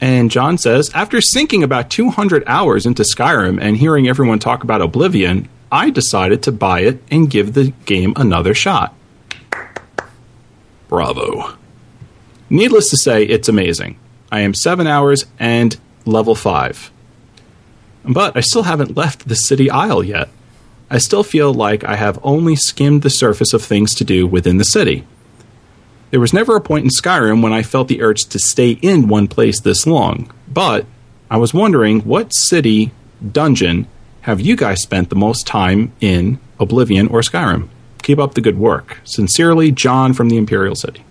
And John says, after sinking about 200 hours into Skyrim and hearing everyone talk about Oblivion, I decided to buy it and give the game another shot. Bravo. Needless to say, it's amazing. I am seven hours and level five. But I still haven't left the city isle yet. I still feel like I have only skimmed the surface of things to do within the city. There was never a point in Skyrim when I felt the urge to stay in one place this long, but I was wondering what city, dungeon, have you guys spent the most time in Oblivion or Skyrim? Keep up the good work. Sincerely, John from the Imperial City.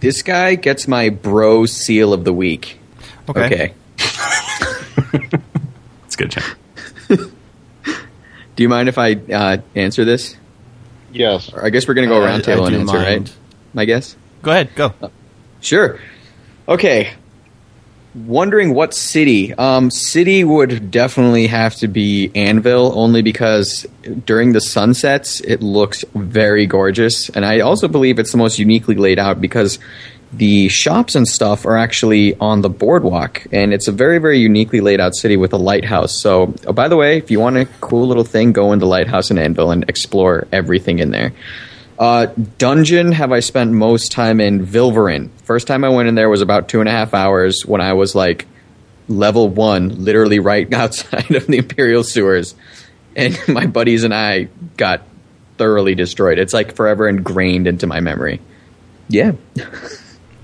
This guy gets my bro seal of the week. Okay. Okay. It's good chance. Do you mind if I uh, answer this? Yes. I guess we're going to go Uh, around I table and answer, mind. right? I guess. Go ahead, go. Sure. Okay. Wondering what city? Um, city would definitely have to be Anvil, only because during the sunsets it looks very gorgeous, and I also believe it's the most uniquely laid out because the shops and stuff are actually on the boardwalk, and it's a very very uniquely laid out city with a lighthouse. So, oh, by the way, if you want a cool little thing, go into Lighthouse in Anvil and explore everything in there. Uh, dungeon have I spent most time in Vilverin. First time I went in there was about two and a half hours when I was like level one, literally right outside of the Imperial sewers. And my buddies and I got thoroughly destroyed. It's like forever ingrained into my memory. Yeah.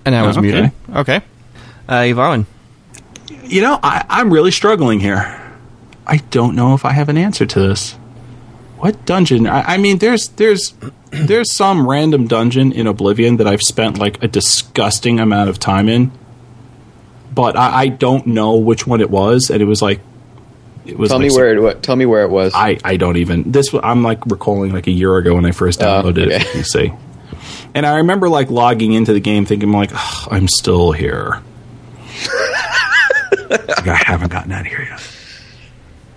And I was Oh, okay. muted. Okay. Uh, Yvonne. You know, I, I'm really struggling here. I don't know if I have an answer to this. What dungeon? I, I mean, there's there's there's some random dungeon in Oblivion that I've spent like a disgusting amount of time in, but I, I don't know which one it was, and it was like it was. Tell like me some- where it, wa- tell me where it was. I, I don't even this I'm like recalling like a year ago when I first Oh, downloaded okay. it. You see, and I remember like logging into the game thinking like "Ugh, I'm still here. Like, I haven't gotten out of here yet.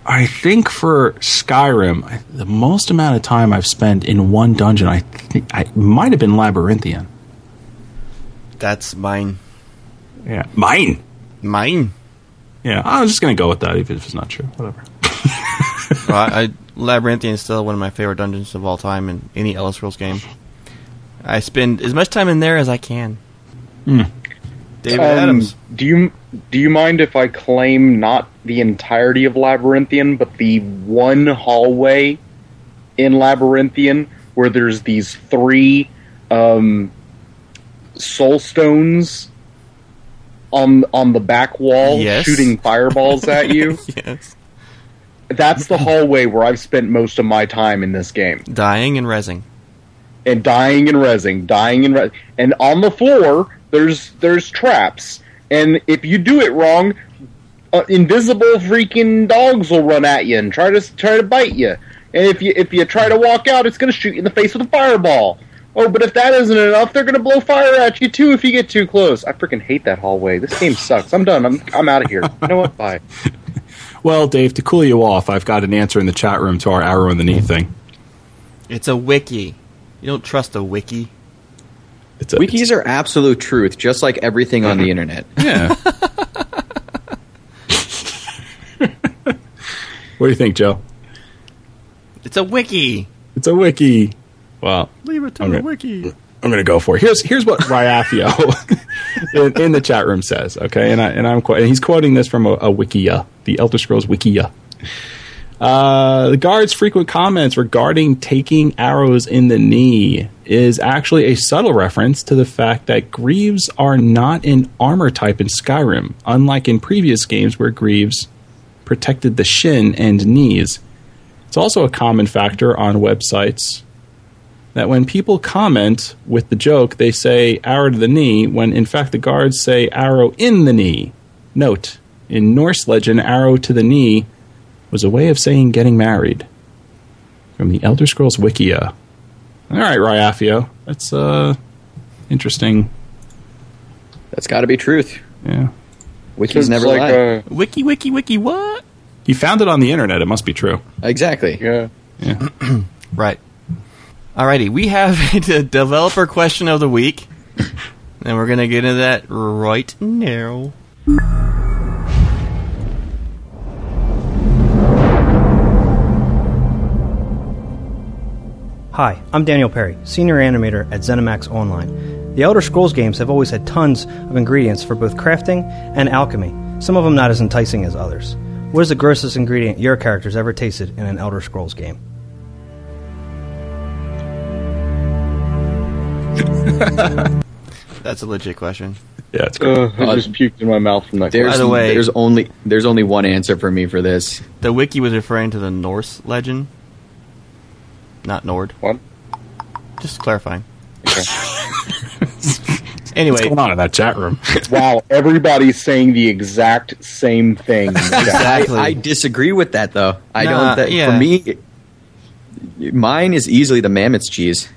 I think for Skyrim, I, the most amount of time I've spent in one dungeon, I think I might have been Labyrinthian. That's mine. Yeah, mine. Mine. Yeah, I'm just gonna go with that, even if it's not true. Whatever. well, I, I, Labyrinthian is still one of my favorite dungeons of all time in any Elder Scrolls game. I spend as much time in there as I can. David Um, Adams. Do you do you mind if I claim not the entirety of Labyrinthian, but the one hallway in Labyrinthian where there's these three um, soul stones on on the back wall Yes. shooting fireballs at you? Yes. That's the hallway where I've spent most of my time in this game. Dying and resing. and dying and resing, dying and res- and on the floor there's there's traps, and if you do it wrong, uh, invisible freaking dogs will run at you and try to try to bite you. And if you if you try to walk out, it's gonna shoot you in the face with a fireball. Oh, but if that isn't enough, they're gonna blow fire at you too if you get too close. I freaking hate that hallway. This game sucks. I'm done. I'm I'm out of here. You know what? Bye. Well, Dave, to cool you off, I've got an answer in the chat room to our arrow in the knee thing. It's a wiki. You don't trust a wiki. It's a, Wikis are absolute truth, just like everything on the internet. Yeah. what do you think, Joe? It's a wiki. It's a wiki. Well, Leave it to Okay. the wiki. I'm going to go for it. Here's here's what Ryafio in, in the chat room says. Okay, and I and I'm qu- and he's quoting this from a, a wikia, the Elder Scrolls wikia. Uh, the guard's frequent comments regarding taking arrows in the knee is actually a subtle reference to the fact that greaves are not an armor type in Skyrim, unlike in previous games where greaves protected the shin and knees. It's also a common factor on websites that when people comment with the joke, they say arrow to the knee, when in fact the guards say arrow in the knee. Note, in Norse legend, arrow to the knee was a way of saying getting married. From the Elder Scrolls Wikia. All right, Ryafio. That's uh interesting. That's got to be truth. Yeah. Wikis It's never like lie. uh, Wiki, wiki, wiki, what? He found it on the internet. It must be true. exactly. yeah. Right. Alrighty, we have the developer question of the week. And we're going to get into that right now. Hi, I'm Daniel Perry, senior animator at ZeniMax Online. The Elder Scrolls games have always had tons of ingredients for both crafting and alchemy, some of them not as enticing as others. What is the grossest ingredient your characters ever tasted in an Elder Scrolls game? That's a legit question. Yeah, it's great. Ugh, I just puked in my mouth from that. There's, By the way- there's only there's only one answer for me for this. The wiki was referring to the Norse legend, not Nord. What? Just clarifying. Okay. What's Anyway, going on in that chat room? wow, everybody's saying the exact same thing. Exactly. I, I disagree with that though. I Nah, don't. That, yeah. For me, mine is easily the mammoth's cheese.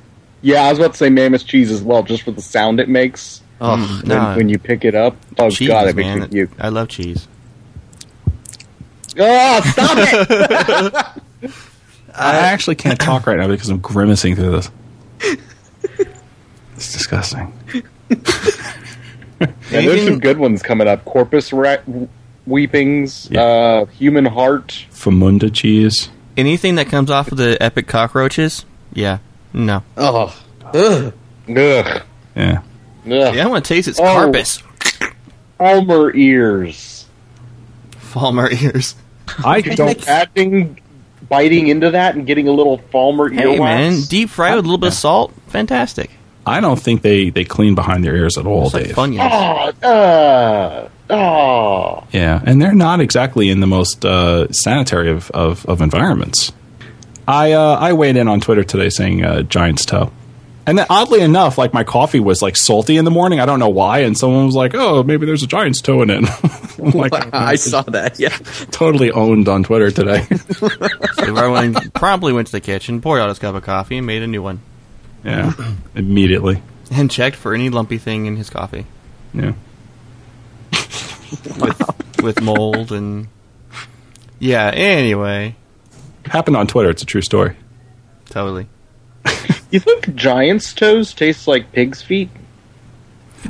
yeah, I was about to say mammoth cheese as well, just for the sound it makes Oh, Mm, when, no. when you pick it up. Oh cheese, god, it makes man. me puke. I love cheese. Oh, stop it! I actually can't talk right now because I'm grimacing through this. It's disgusting. Yeah, there's some good ones coming up. Corpus ra- weepings, Yeah. uh, human heart. Famunda cheese. Anything that comes off of the epic cockroaches, yeah, no. oh, ugh. Ugh. Yeah. Ugh. Yeah, I want to taste its Oh. carpus. Palmer ears. Falmer ears. I don't. Imagine biting into that and getting a little Falmer Hey earwax. man, deep fried with a little bit of salt, fantastic. I don't think they they clean behind their ears at all, It's like Dave. Funyuns. Oh, uh, oh. Yeah, and they're not exactly in the most uh, sanitary of, of, of environments. I uh, I weighed in on Twitter today saying uh, giant's toe, and then oddly enough, like my coffee was like salty in the morning. I don't know why, and someone was like, "Oh, maybe there's a giant's toe in it." I'm like, I saw that. Yeah. totally owned on Twitter today. So everyone promptly went to the kitchen, poured out his cup of coffee, and made a new one. yeah, immediately. And checked for any lumpy thing in his coffee. Yeah. With, with mold and. Yeah, anyway. Happened on Twitter. It's a true story. Totally. You think giant's toes taste like pig's feet?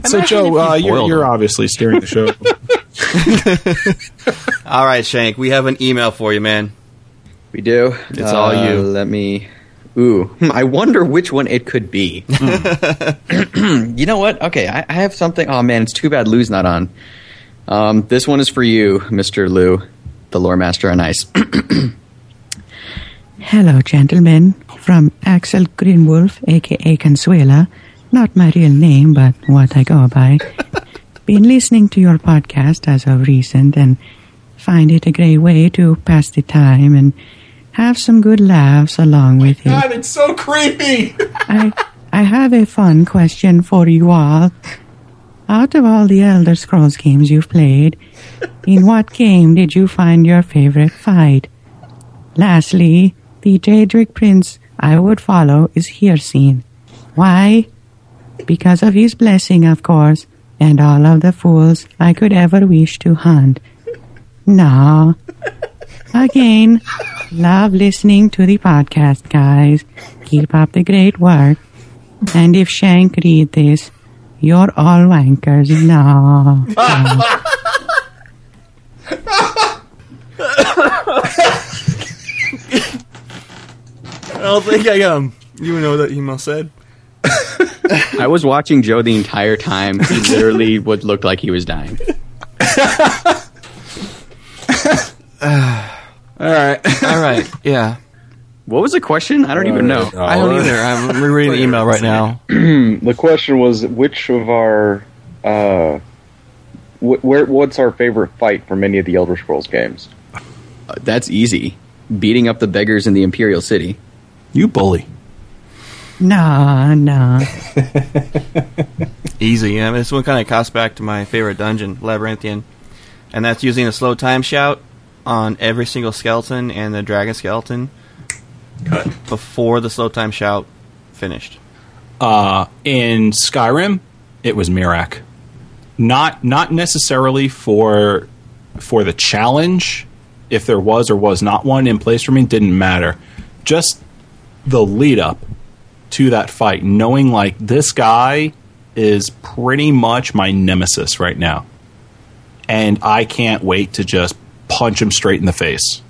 so, Joe, you uh, you're, you're obviously steering the show. All right, Shank, we have an email for you, man. We do. It's all you. Let me. Ooh, hmm, I wonder which one it could be. you know what? Okay, I, I have something. Oh man, it's too bad Lou's not on. Um, this one is for you, Mister Lou, the lore master on ice. Hello, gentlemen. From Axel Greenwolf, aka Consuela. Not my real name, but what I go by. Been listening to your podcast as of recent and find it a great way to pass the time and have some good laughs along with it. God, it's so creepy. I, I have a fun question for you all. Out of all the Elder Scrolls games you've played, in what game did you find your favorite fight? Lastly, the Daedric Prince I would follow is Hircine. Why? Because of his blessing, of course, and all of the fools I could ever wish to hunt. No. Again, love listening to the podcast, guys. Keep up the great work. And if Shank read this, you're all wankers. No. no. I don't think I um. You know what that email said? I was watching Joe the entire time. He literally would look like he was dying. All right. All right, yeah. What was the question? I don't even know. I don't either. I'm rereading the email right now. The question was which of our uh, wh- where what's our favorite fight from any of the Elder Scrolls games? Uh, That's easy. Beating up the beggars in the Imperial City. You bully. No, no. Easy. Yeah, this one kind of costs back to my favorite dungeon, Labyrinthian, and that's using a slow time shout on every single skeleton and the dragon skeleton before the slow time shout finished. Uh, in Skyrim, it was Miraak. Not not necessarily for for the challenge, if there was or was not one in place for me, didn't matter. Just the lead up to that fight, knowing like this guy is pretty much my nemesis right now. And I can't wait to just punch him straight in the face.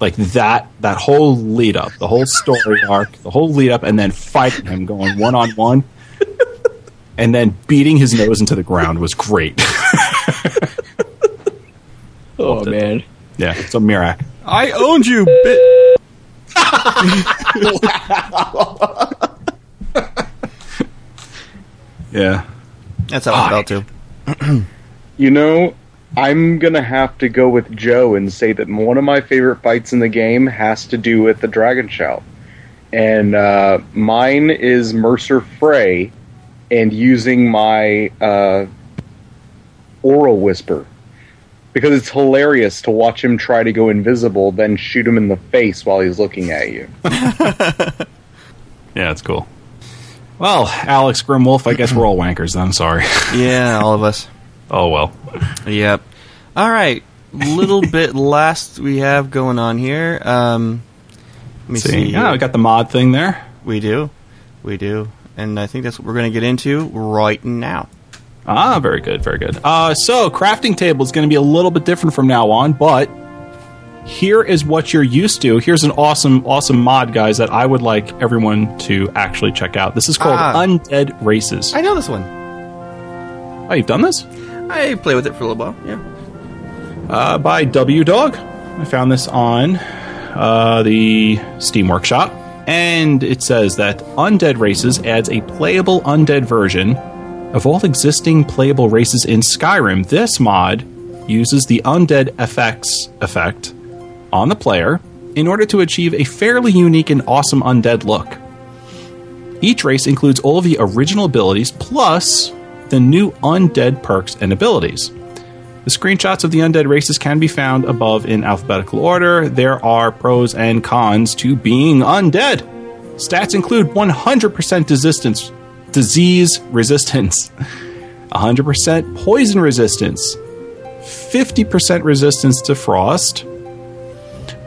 Like that that whole lead up, the whole story arc, the whole lead up and then fighting him going one on one and then beating his nose into the ground was great. Oh man. yeah, so Miraak. I owned you, bit. Yeah. That's how I felt too. You know, I'm gonna have to go with Joe and say that one of my favorite fights in the game has to do with the Dragon Shout, and uh, mine is Mercer Frey, and using my uh, Aura Whisper because it's hilarious to watch him try to go invisible, then shoot him in the face while he's looking at you. Yeah, it's cool. Well, Alex Grimwolf, I guess we're all wankers then. Sorry. Yeah, all of us. oh well. Yep. All right. Little bit last we have going on here. Um, let me See, see. yeah, we got the mod thing there. We do. We do. And I think that's what we're going to get into right now. Ah, very good, very good. Uh, so, crafting table is going to be a little bit different from now on, but here is what you're used to. Here's an awesome, awesome mod, guys, that I would like everyone to actually check out. This is called Ah. Undead Races. I know this one. Oh, you've done this? I play with it for a little while. Yeah. uh, by W Dog. I found this on uh, the Steam Workshop, and it says that Undead Races adds a playable undead version of all existing playable races in Skyrim. This mod uses the Undead FX effect on the player in order to achieve a fairly unique and awesome undead look. Each race includes all of the original abilities plus the new undead perks and abilities. The screenshots of the undead races can be found above in alphabetical order. There are pros and cons to being undead. Stats include 100% resistance, disease resistance, 100% poison resistance, 50% resistance to frost,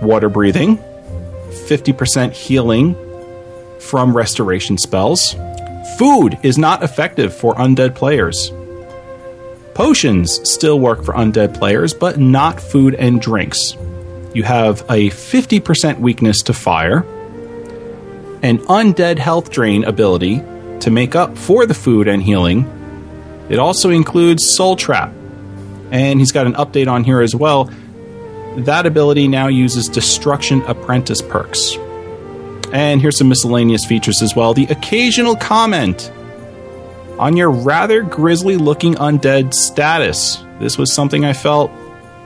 water breathing, 50% healing from restoration spells. Food is not effective for undead players. Potions still work for undead players, but not food and drinks. You have a 50% weakness to fire, an undead health drain ability to make up for the food and healing. It also includes Soul Trap, and he's got an update on here as well. That ability now uses Destruction Apprentice perks. And here's some miscellaneous features as well. The occasional comment on your rather grisly looking undead status. This was something I felt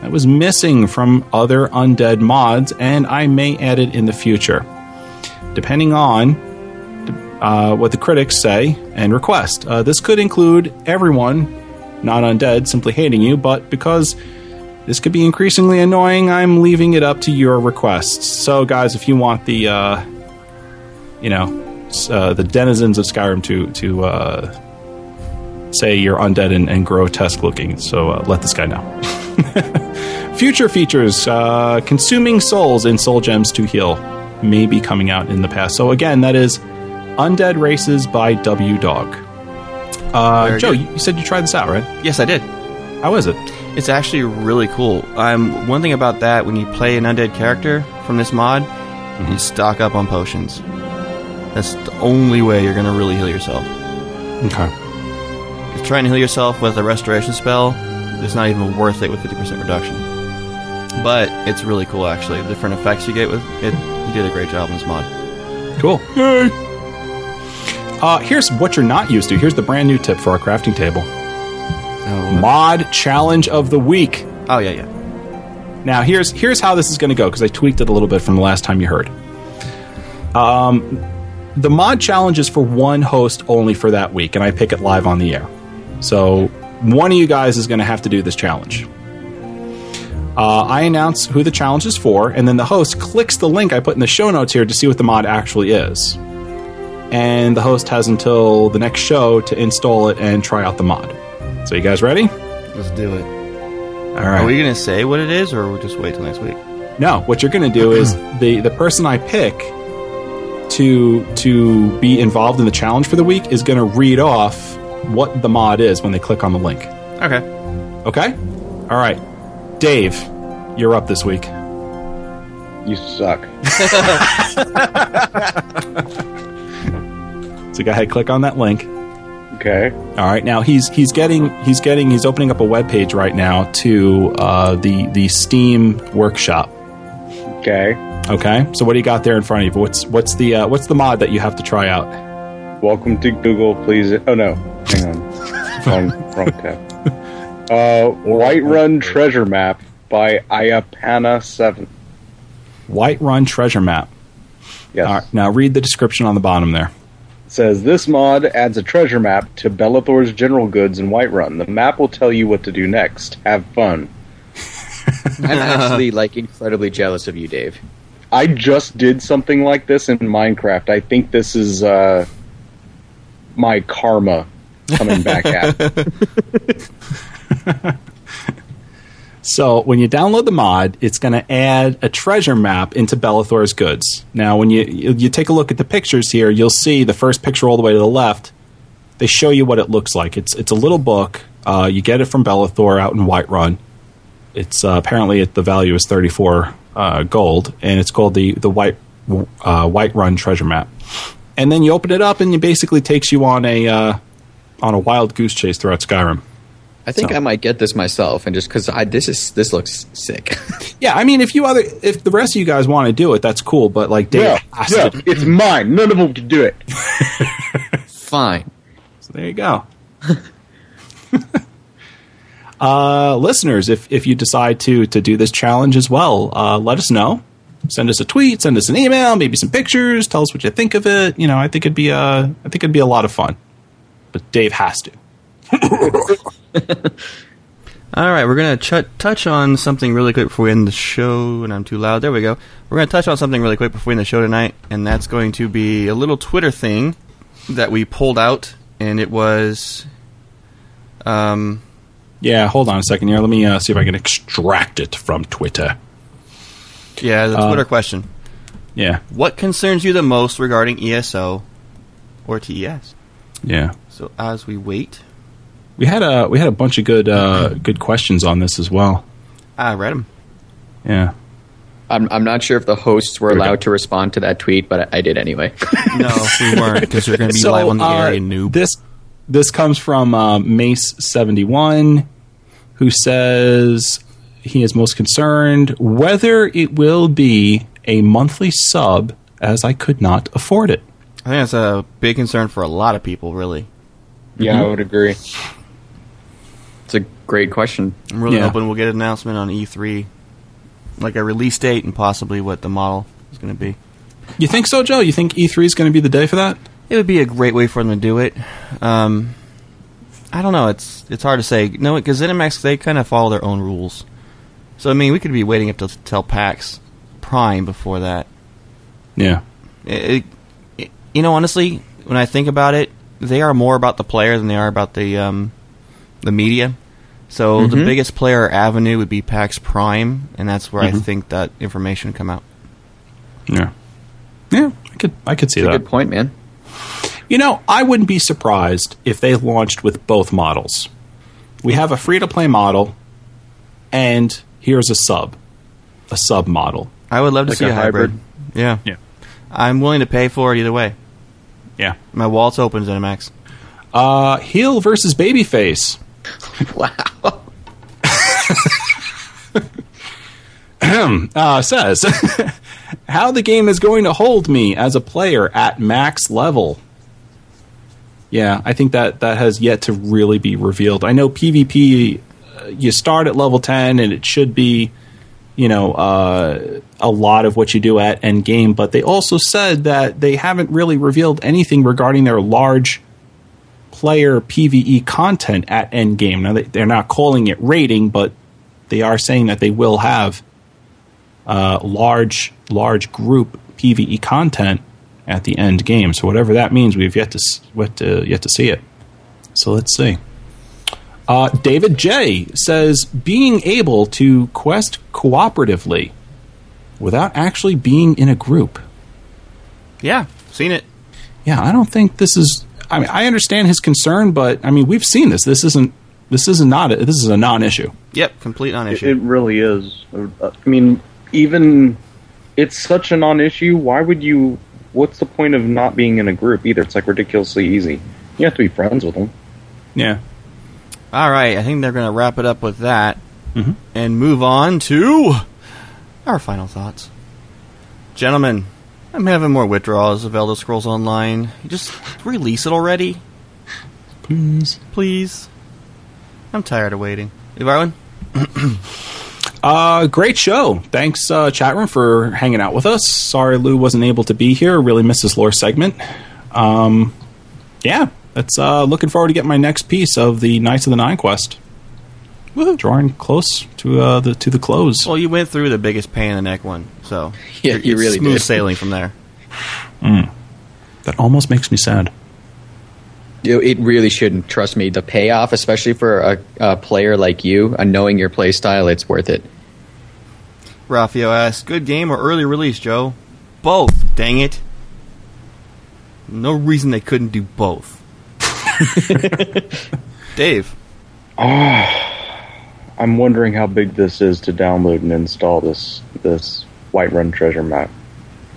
that was missing from other undead mods, and I may add it in the future. Depending on uh, what the critics say and request. Uh, this could include everyone, not undead, simply hating you, but because this could be increasingly annoying, I'm leaving it up to your requests. So, guys, if you want the, uh, you know, uh, the denizens of Skyrim to to uh, say you're undead and, and grotesque looking. So uh, let this guy know. Future features consuming souls in soul gems to heal may be coming out in the past. So again, that is Undead Races by W Dog. Uh, Joe, good. you, you said you tried this out, right? Yes, I did. How is it? It's actually really cool. Um, one thing about that, when you play an undead character from this mod, you stock up on potions. That's the only way you're going to really heal yourself. Okay. If trying to heal yourself with a restoration spell, it's not even worth it with 50% reduction. But it's really cool, actually. The different effects you get with it, you did a great job in this mod. Cool. Yay! Uh, here's what you're not used to. Here's the brand new tip for our crafting table. Oh, Mod challenge of the week. oh yeah, yeah. Now here's here's how this is going to go because I tweaked it a little bit from the last time you heard. Um, the mod challenge is for one host only for that week, and I pick it live on the air. So one of you guys is going to have to do this challenge. Uh, I announce who the challenge is for, and then the host clicks the link I put in the show notes here to see what the mod actually is. And the host has until the next show to install it and try out the mod. So you guys ready? Let's do it. All right. Are we going to say what it is, or we'll just wait till next week? No, what you're going to do is the the person I pick to to be involved in the challenge for the week is going to read off what the mod is when they click on the link. Okay. Okay? All right. Dave, you're up this week. You suck. So go ahead, click on that link. Okay. All right. Now he's he's getting he's getting he's opening up a web page right now to uh, the the Steam workshop. Okay. Okay. So what do you got there in front of you? What's what's the uh, what's the mod that you have to try out? Welcome to Google, please. Oh no, hang on. wrong, wrong tab. Uh, Whiterun Treasure Map by Ayapana7. Whiterun Treasure Map. Yes. All right, now read the description on the bottom there. It says this mod adds a treasure map to Belethor's general goods in Whiterun. The map will tell you what to do next. Have fun. I'm actually like incredibly jealous of you, Dave. I just did something like this in Minecraft. I think this is uh, my karma coming back at. So when you download the mod, it's going to add a treasure map into Belethor's goods. Now, when you you take a look at the pictures here, you'll see the first picture all the way to the left. They show you what it looks like. It's it's a little book. Uh, you get it from Bellathor out in Whiterun. It's uh, apparently the value is thirty four uh, gold, and it's called the the White uh, Whiterun treasure map. And then you open it up, and it basically takes you on a uh, on a wild goose chase throughout Skyrim. I think So- I might get this myself, and just because I this is this looks sick. Yeah, I mean, if you other if the rest of you guys want to do it, that's cool. But like, Dave yeah, has yeah, to- it's mine. None of them can do it. Fine. So there you go. uh, listeners, if if you decide to to do this challenge as well, uh, let us know. Send us a tweet, send us an email, maybe some pictures. Tell us what you think of it. You know, I think it'd be a, I think it'd be a lot of fun. But Dave has to. All right, we're going to ch- touch on something really quick before we end the show. And I'm too loud. There we go. We're going to touch on something really quick before we end the show tonight, and that's going to be a little Twitter thing that we pulled out, and it was. Um, Yeah, hold on a second here. Let me uh, see if I can extract it from Twitter. yeah, the Uh, Twitter question. Yeah, What concerns you the most regarding ESO or TES? yeah. So as we wait, We had a we had a bunch of good uh, good questions on this as well. I read them. Yeah. I'm I'm not sure if the hosts were allowed to respond to that tweet, but I, I did anyway. No, we weren't because we're going to be So, live on the uh, air, you noob. This this comes from uh, Mace seventy one, who says he is most concerned whether it will be a monthly sub, as I could not afford it. I think that's a big concern for a lot of people. Really, Yeah, I would agree. It's a great question. I'm really Yeah. hoping we'll get an announcement on E3, like a release date and possibly what the model is going to be. You think so, Joe? You think E three is going to be the day for that? It would be a great way for them to do it. Um, I don't know. It's it's hard to say. No, because ZeniMax they kind of follow their own rules. So I mean, we could be waiting up to tell PAX Prime before that. Yeah. It, it, you know, honestly, when I think about it, they are more about the player than they are about the um, the media. So the Mhm. biggest player avenue would be PAX Prime, and that's where I Mhm. think that information would come out. Yeah. Yeah. I could I could see It's a that. good point, man. You know, I wouldn't be surprised if they launched with both models. We have a free to play model, and here's a sub, a sub model. I would love to Like see a a hybrid. hybrid? Yeah, Yeah. I'm willing to pay for it either way. Yeah. My wallet's open, ZeniMax. Uh, heel versus babyface. Wow. uh, says how the game is going to hold me as a player at max level. Yeah, I think that that has yet to really be revealed. I know PvP, uh, you start at level ten, and it should be, you know, uh, a lot of what you do at end game. But they also said that they haven't really revealed anything regarding their large player PVE content at end game. Now they, they're not calling it raiding, but they are saying that they will have uh, large large group PVE content at the end game. So whatever that means, we've yet to yet to, yet to see it. So let's see. Uh, David J says being able to quest cooperatively without actually being in a group. Yeah, seen it. Yeah, I don't think this is. I mean, I understand his concern, but I mean, we've seen this. This isn't. This is not. A, this is a non-issue. Yep, complete non-issue. it really is. Uh, I mean, even it's such a non-issue. Why would you? What's the point of not being in a group either? It's like ridiculously easy. You have to be friends with them. Yeah. All right, I think they're going to wrap it up with that Mhm. and move on to our final thoughts. Gentlemen, I'm having more withdrawals of Elder Scrolls Online. Just release it already, Please. please. I'm tired of waiting. Ivarwin? Uh, great show. Thanks, uh, chat room, for hanging out with us. Sorry Lou wasn't able to be here. Really missed this lore segment. Um, yeah, that's uh, looking forward to getting my next piece of the Knights of the Nine quest. Drawing close to uh, the to the close. Well, you went through the biggest pain in the neck one, so Yeah, it's you really smooth did. sailing from there. Hmm. That almost makes me sad. It really shouldn't. Trust me. The payoff, especially for a, a player like you, and knowing your play style, it's worth it. Rafael asks, "Good game or early release, Joe?" Both. Dang it! No reason they couldn't do both. Dave, ah. I'm wondering how big this is to download and install this this Whiterun treasure map.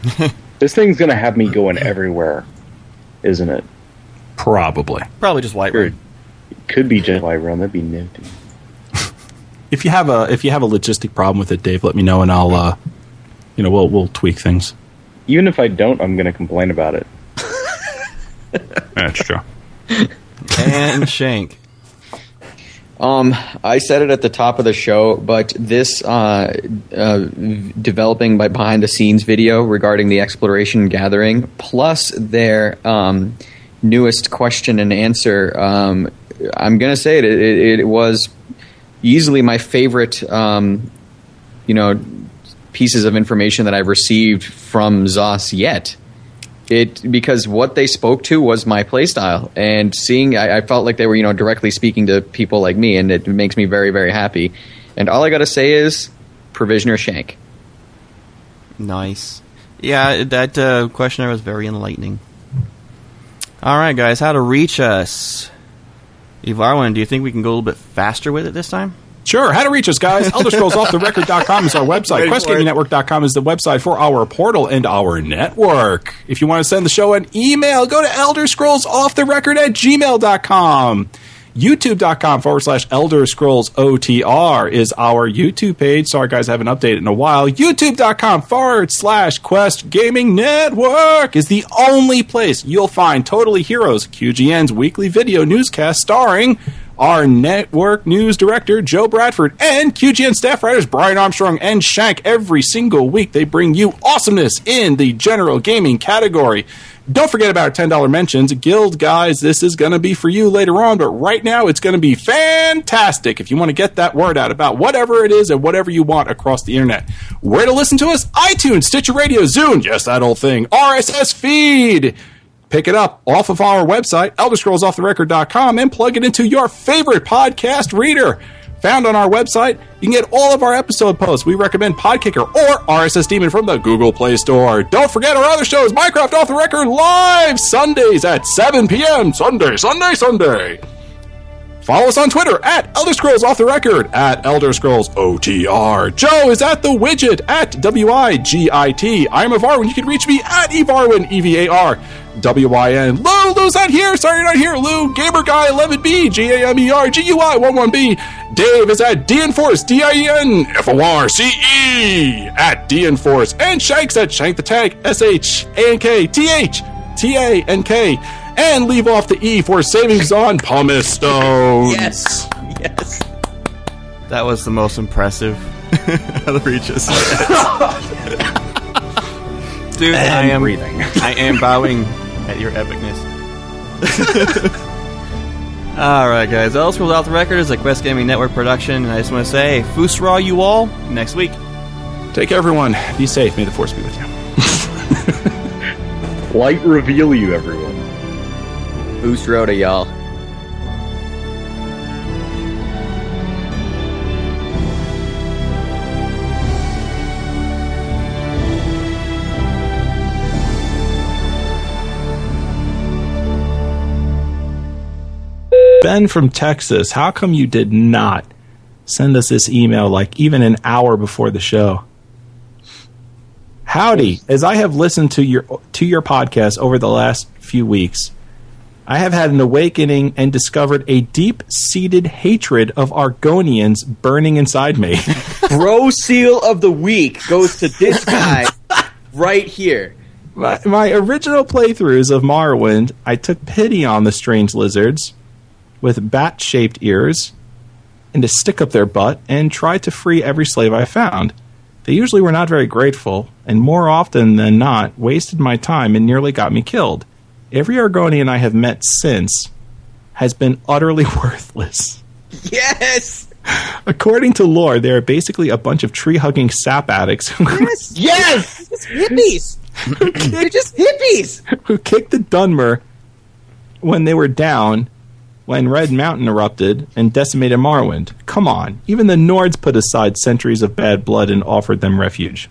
this thing's gonna have me going everywhere, isn't it? Probably. probably just white. Sure. Could be just Whiterun. That'd be nifty. If you have a if you have a logistic problem with it, Dave, let me know and I'll uh, you know we'll we'll tweak things. Even if I don't, I'm gonna complain about it. That's true. And Shank. Um, I said it at the top of the show, but this uh, uh, developing by behind the scenes video regarding the exploration gathering, plus their um, newest question and answer, um, I'm gonna say it, it. It was easily my favorite. Um, you know, pieces of information that I've received from ZOS yet it because what they spoke to was my playstyle and seeing I, I felt like they were you know directly speaking to people like me and it makes me very very happy and all i gotta say is provisioner shank Nice. Yeah, that uh, questionnaire was very enlightening. All right, guys, how to reach us? Evarwin, do you think we can go a little bit faster with it this time? Sure. How to reach us, guys. ElderScrollsOffTheRecord.com is our website. QuestGamingNetwork.com is the website for our portal and our network. If you want to send the show an email, go to Elder Scrolls Off the Record at gmail.com. YouTube.com forward slash Elder Scrolls OTR is our YouTube page. Sorry, guys, I haven't updated in a while. YouTube.com forward slash Quest Gaming Network is the only place you'll find Totally Heroes, QGN's weekly video newscast starring our network news director, Joe Bradford, and QGN staff writers, Brian Armstrong and Shank. Every single week, they bring you awesomeness in the general gaming category. Don't forget about our $10 mentions. Guild guys, this is going to be for you later on, but right now it's going to be fantastic if you want to get that word out about whatever it is and whatever you want across the internet. Where to listen to us? iTunes, Stitcher Radio, Zune, just that old thing, RSS feed pick it up off of our website, elderscrollsofftherecord.com, and plug it into your favorite podcast reader. Found on our website, you can get all of our episode posts. We recommend Podkicker or RSS Demon from the Google Play Store. Don't forget our other shows, Minecraft Off the Record live Sundays at 7 p.m. Sunday, Sunday, Sunday. Follow us on Twitter at Elder Scrolls Off the Record, at Elder Scrolls OTR. Joe is at the widget at W I G I T. I'm Evarwin. You can reach me at Evarwin, E V A R W I N. Lou, Lou's not here. Sorry you're not here, Lou. Gamer Guy 11B, G A M E R G U I 11B. Dave is at D Enforce, D I E N F O R C E, at D Enforce. And Shank's at Shank the Tank, S H A N K T H T A N K. And leave off the E for savings on pumice stones. yes yes That was the most impressive how to reach us. Dude, I am breathing. I am bowing at your epicness. all right, guys. Elder Scrolls Off the Record is a Quest Gaming Network production, and I just want to say, Fusra you all next week. Take care, everyone. Be safe. May the force be with you. Light reveal you, everyone. Boost rhoda y'all Ben from Texas, how come you did not send us this email like even an hour before the show? Howdy, as I have listened to your to your podcast over the last few weeks, I have had an awakening and discovered a deep-seated hatred of Argonians burning inside me. bro seal of the week goes to this guy right here my, my original playthroughs of Morrowind, I took pity on the strange lizards with bat shaped ears and to stick up their butt and try to free every slave I found. They usually were not very grateful, and more often than not, wasted my time and nearly got me killed. Every Argonian I have met since has been utterly worthless. Yes. According to lore, they are basically a bunch of tree hugging sap addicts who, Yes. hippies. They're just hippies. who kicked the Dunmer when they were down when Red Mountain erupted and decimated Morrowind. Come on, even the Nords put aside centuries of bad blood and offered them refuge.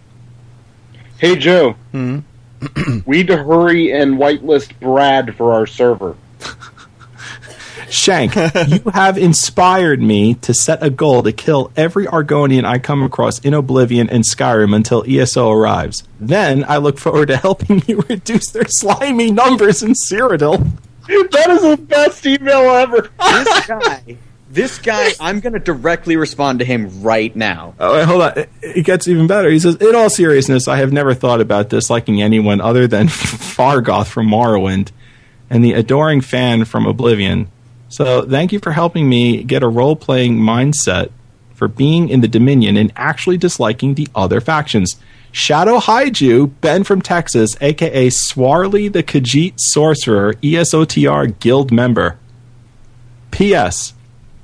Hey Joe, hmm? we need to hurry and whitelist Brad for our server. Shank, you have inspired me to set a goal to kill every Argonian I come across in Oblivion and Skyrim until ESO arrives. Then I look forward to helping you reduce their slimy numbers in Cyrodiil. That is the best email ever. This guy. This guy. I'm gonna directly respond to him right now. Oh, wait, hold on. It- It gets even better. He says, In all seriousness, I have never thought about disliking anyone other than Fargoth from Morrowind and the adoring fan from Oblivion. So thank you for helping me get a role playing mindset for being in the Dominion and actually disliking the other factions. Shadow Haiju, Ben from Texas, aka Swarly the Khajiit Sorcerer, ESOTR Guild member. P.S.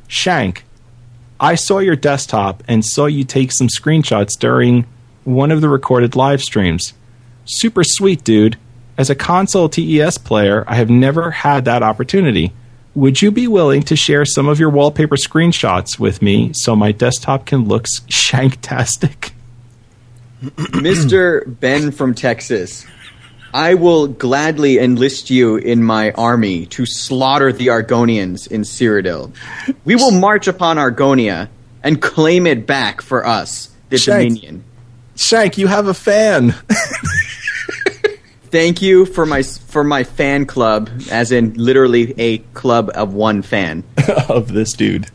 Shank, I saw your desktop and saw you take some screenshots during one of the recorded live streams. Super sweet, dude. As a console TES player, I have never had that opportunity. Would you be willing to share some of your wallpaper screenshots with me so my desktop can look shanktastic? Mr. Ben from Texas, I will gladly enlist you in my army to slaughter the Argonians in Cyrodiil. We will march upon Argonia and claim it back for us, the Shank. Dominion. Shank, you have a fan. Thank you for my for my fan club, as in literally a club of one fan. of this dude.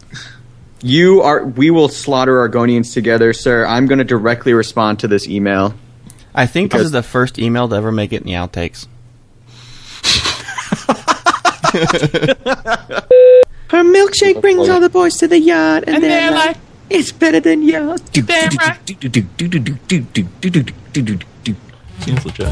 You are. We will slaughter Argonians together, sir. I'm going to directly respond to this email. I think this is the first email to ever make it in the outtakes. Her milkshake brings all the boys to the yard, and, they're, like, "It's better than yours." Damn right. Seems legit.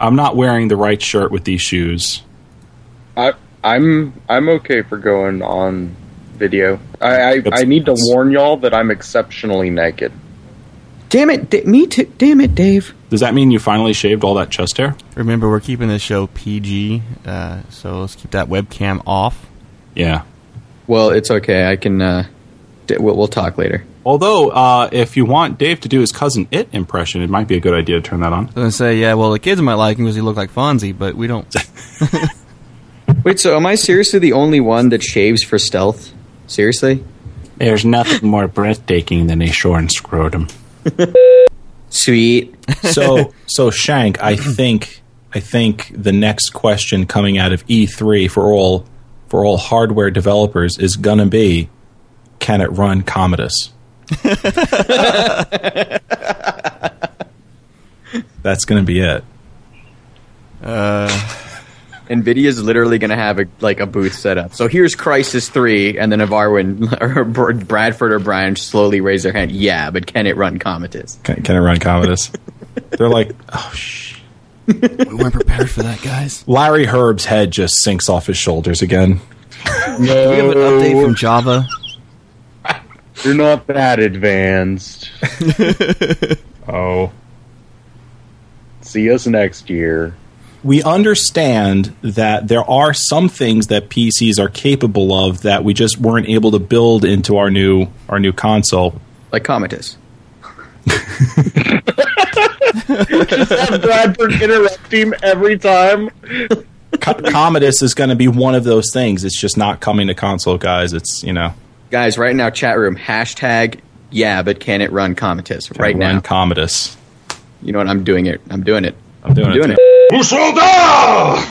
I'm not wearing the right shirt with these shoes. I, I'm I'm okay for going on video. I I, I need to warn y'all that I'm exceptionally naked. Damn it, da- me too. Damn it, Dave. Does that mean you finally shaved all that chest hair? Remember, we're keeping this show PG, uh, so let's keep that webcam off. Yeah. Well, it's okay. I can. Uh, d- we'll, we'll talk later. Although, uh, if you want Dave to do his cousin It impression, it might be a good idea to turn that on. I was gonna say, yeah, well, the kids might like him because he looked like Fonzie, but we don't. Wait, so am I seriously the only one that shaves for stealth? Seriously? There's nothing more breathtaking than a shorn scrotum. Sweet. so, so Shank, I think, I think the next question coming out of E3 for all for all hardware developers is gonna be, can it run Commodus? That's gonna be it. Uh, Nvidia's literally going to have a like a booth set up. So here's Crysis Three, and then if Arwen or Bradford or Brian slowly raise their hand, yeah, but can it run Commodus? Can, can it run Commodus? They're like, oh shh. we weren't prepared for that, guys. Larry Hryb's head just sinks off his shoulders again. No. We have an update from Java. You're not that advanced. Oh. See us next year. We understand that there are some things that PCs are capable of that we just weren't able to build into our new our new console. Like Commodus. Just have Bradford interrupt him every time. Co- Commodus is going to be one of those things. It's just not coming to console, guys. It's you know Guys, right now, chat room hashtag yeah, but can it run Commodus right run now? Commodus. You know what? I'm doing it. I'm doing it. I'm doing, I'm doing it. it. Who sold out?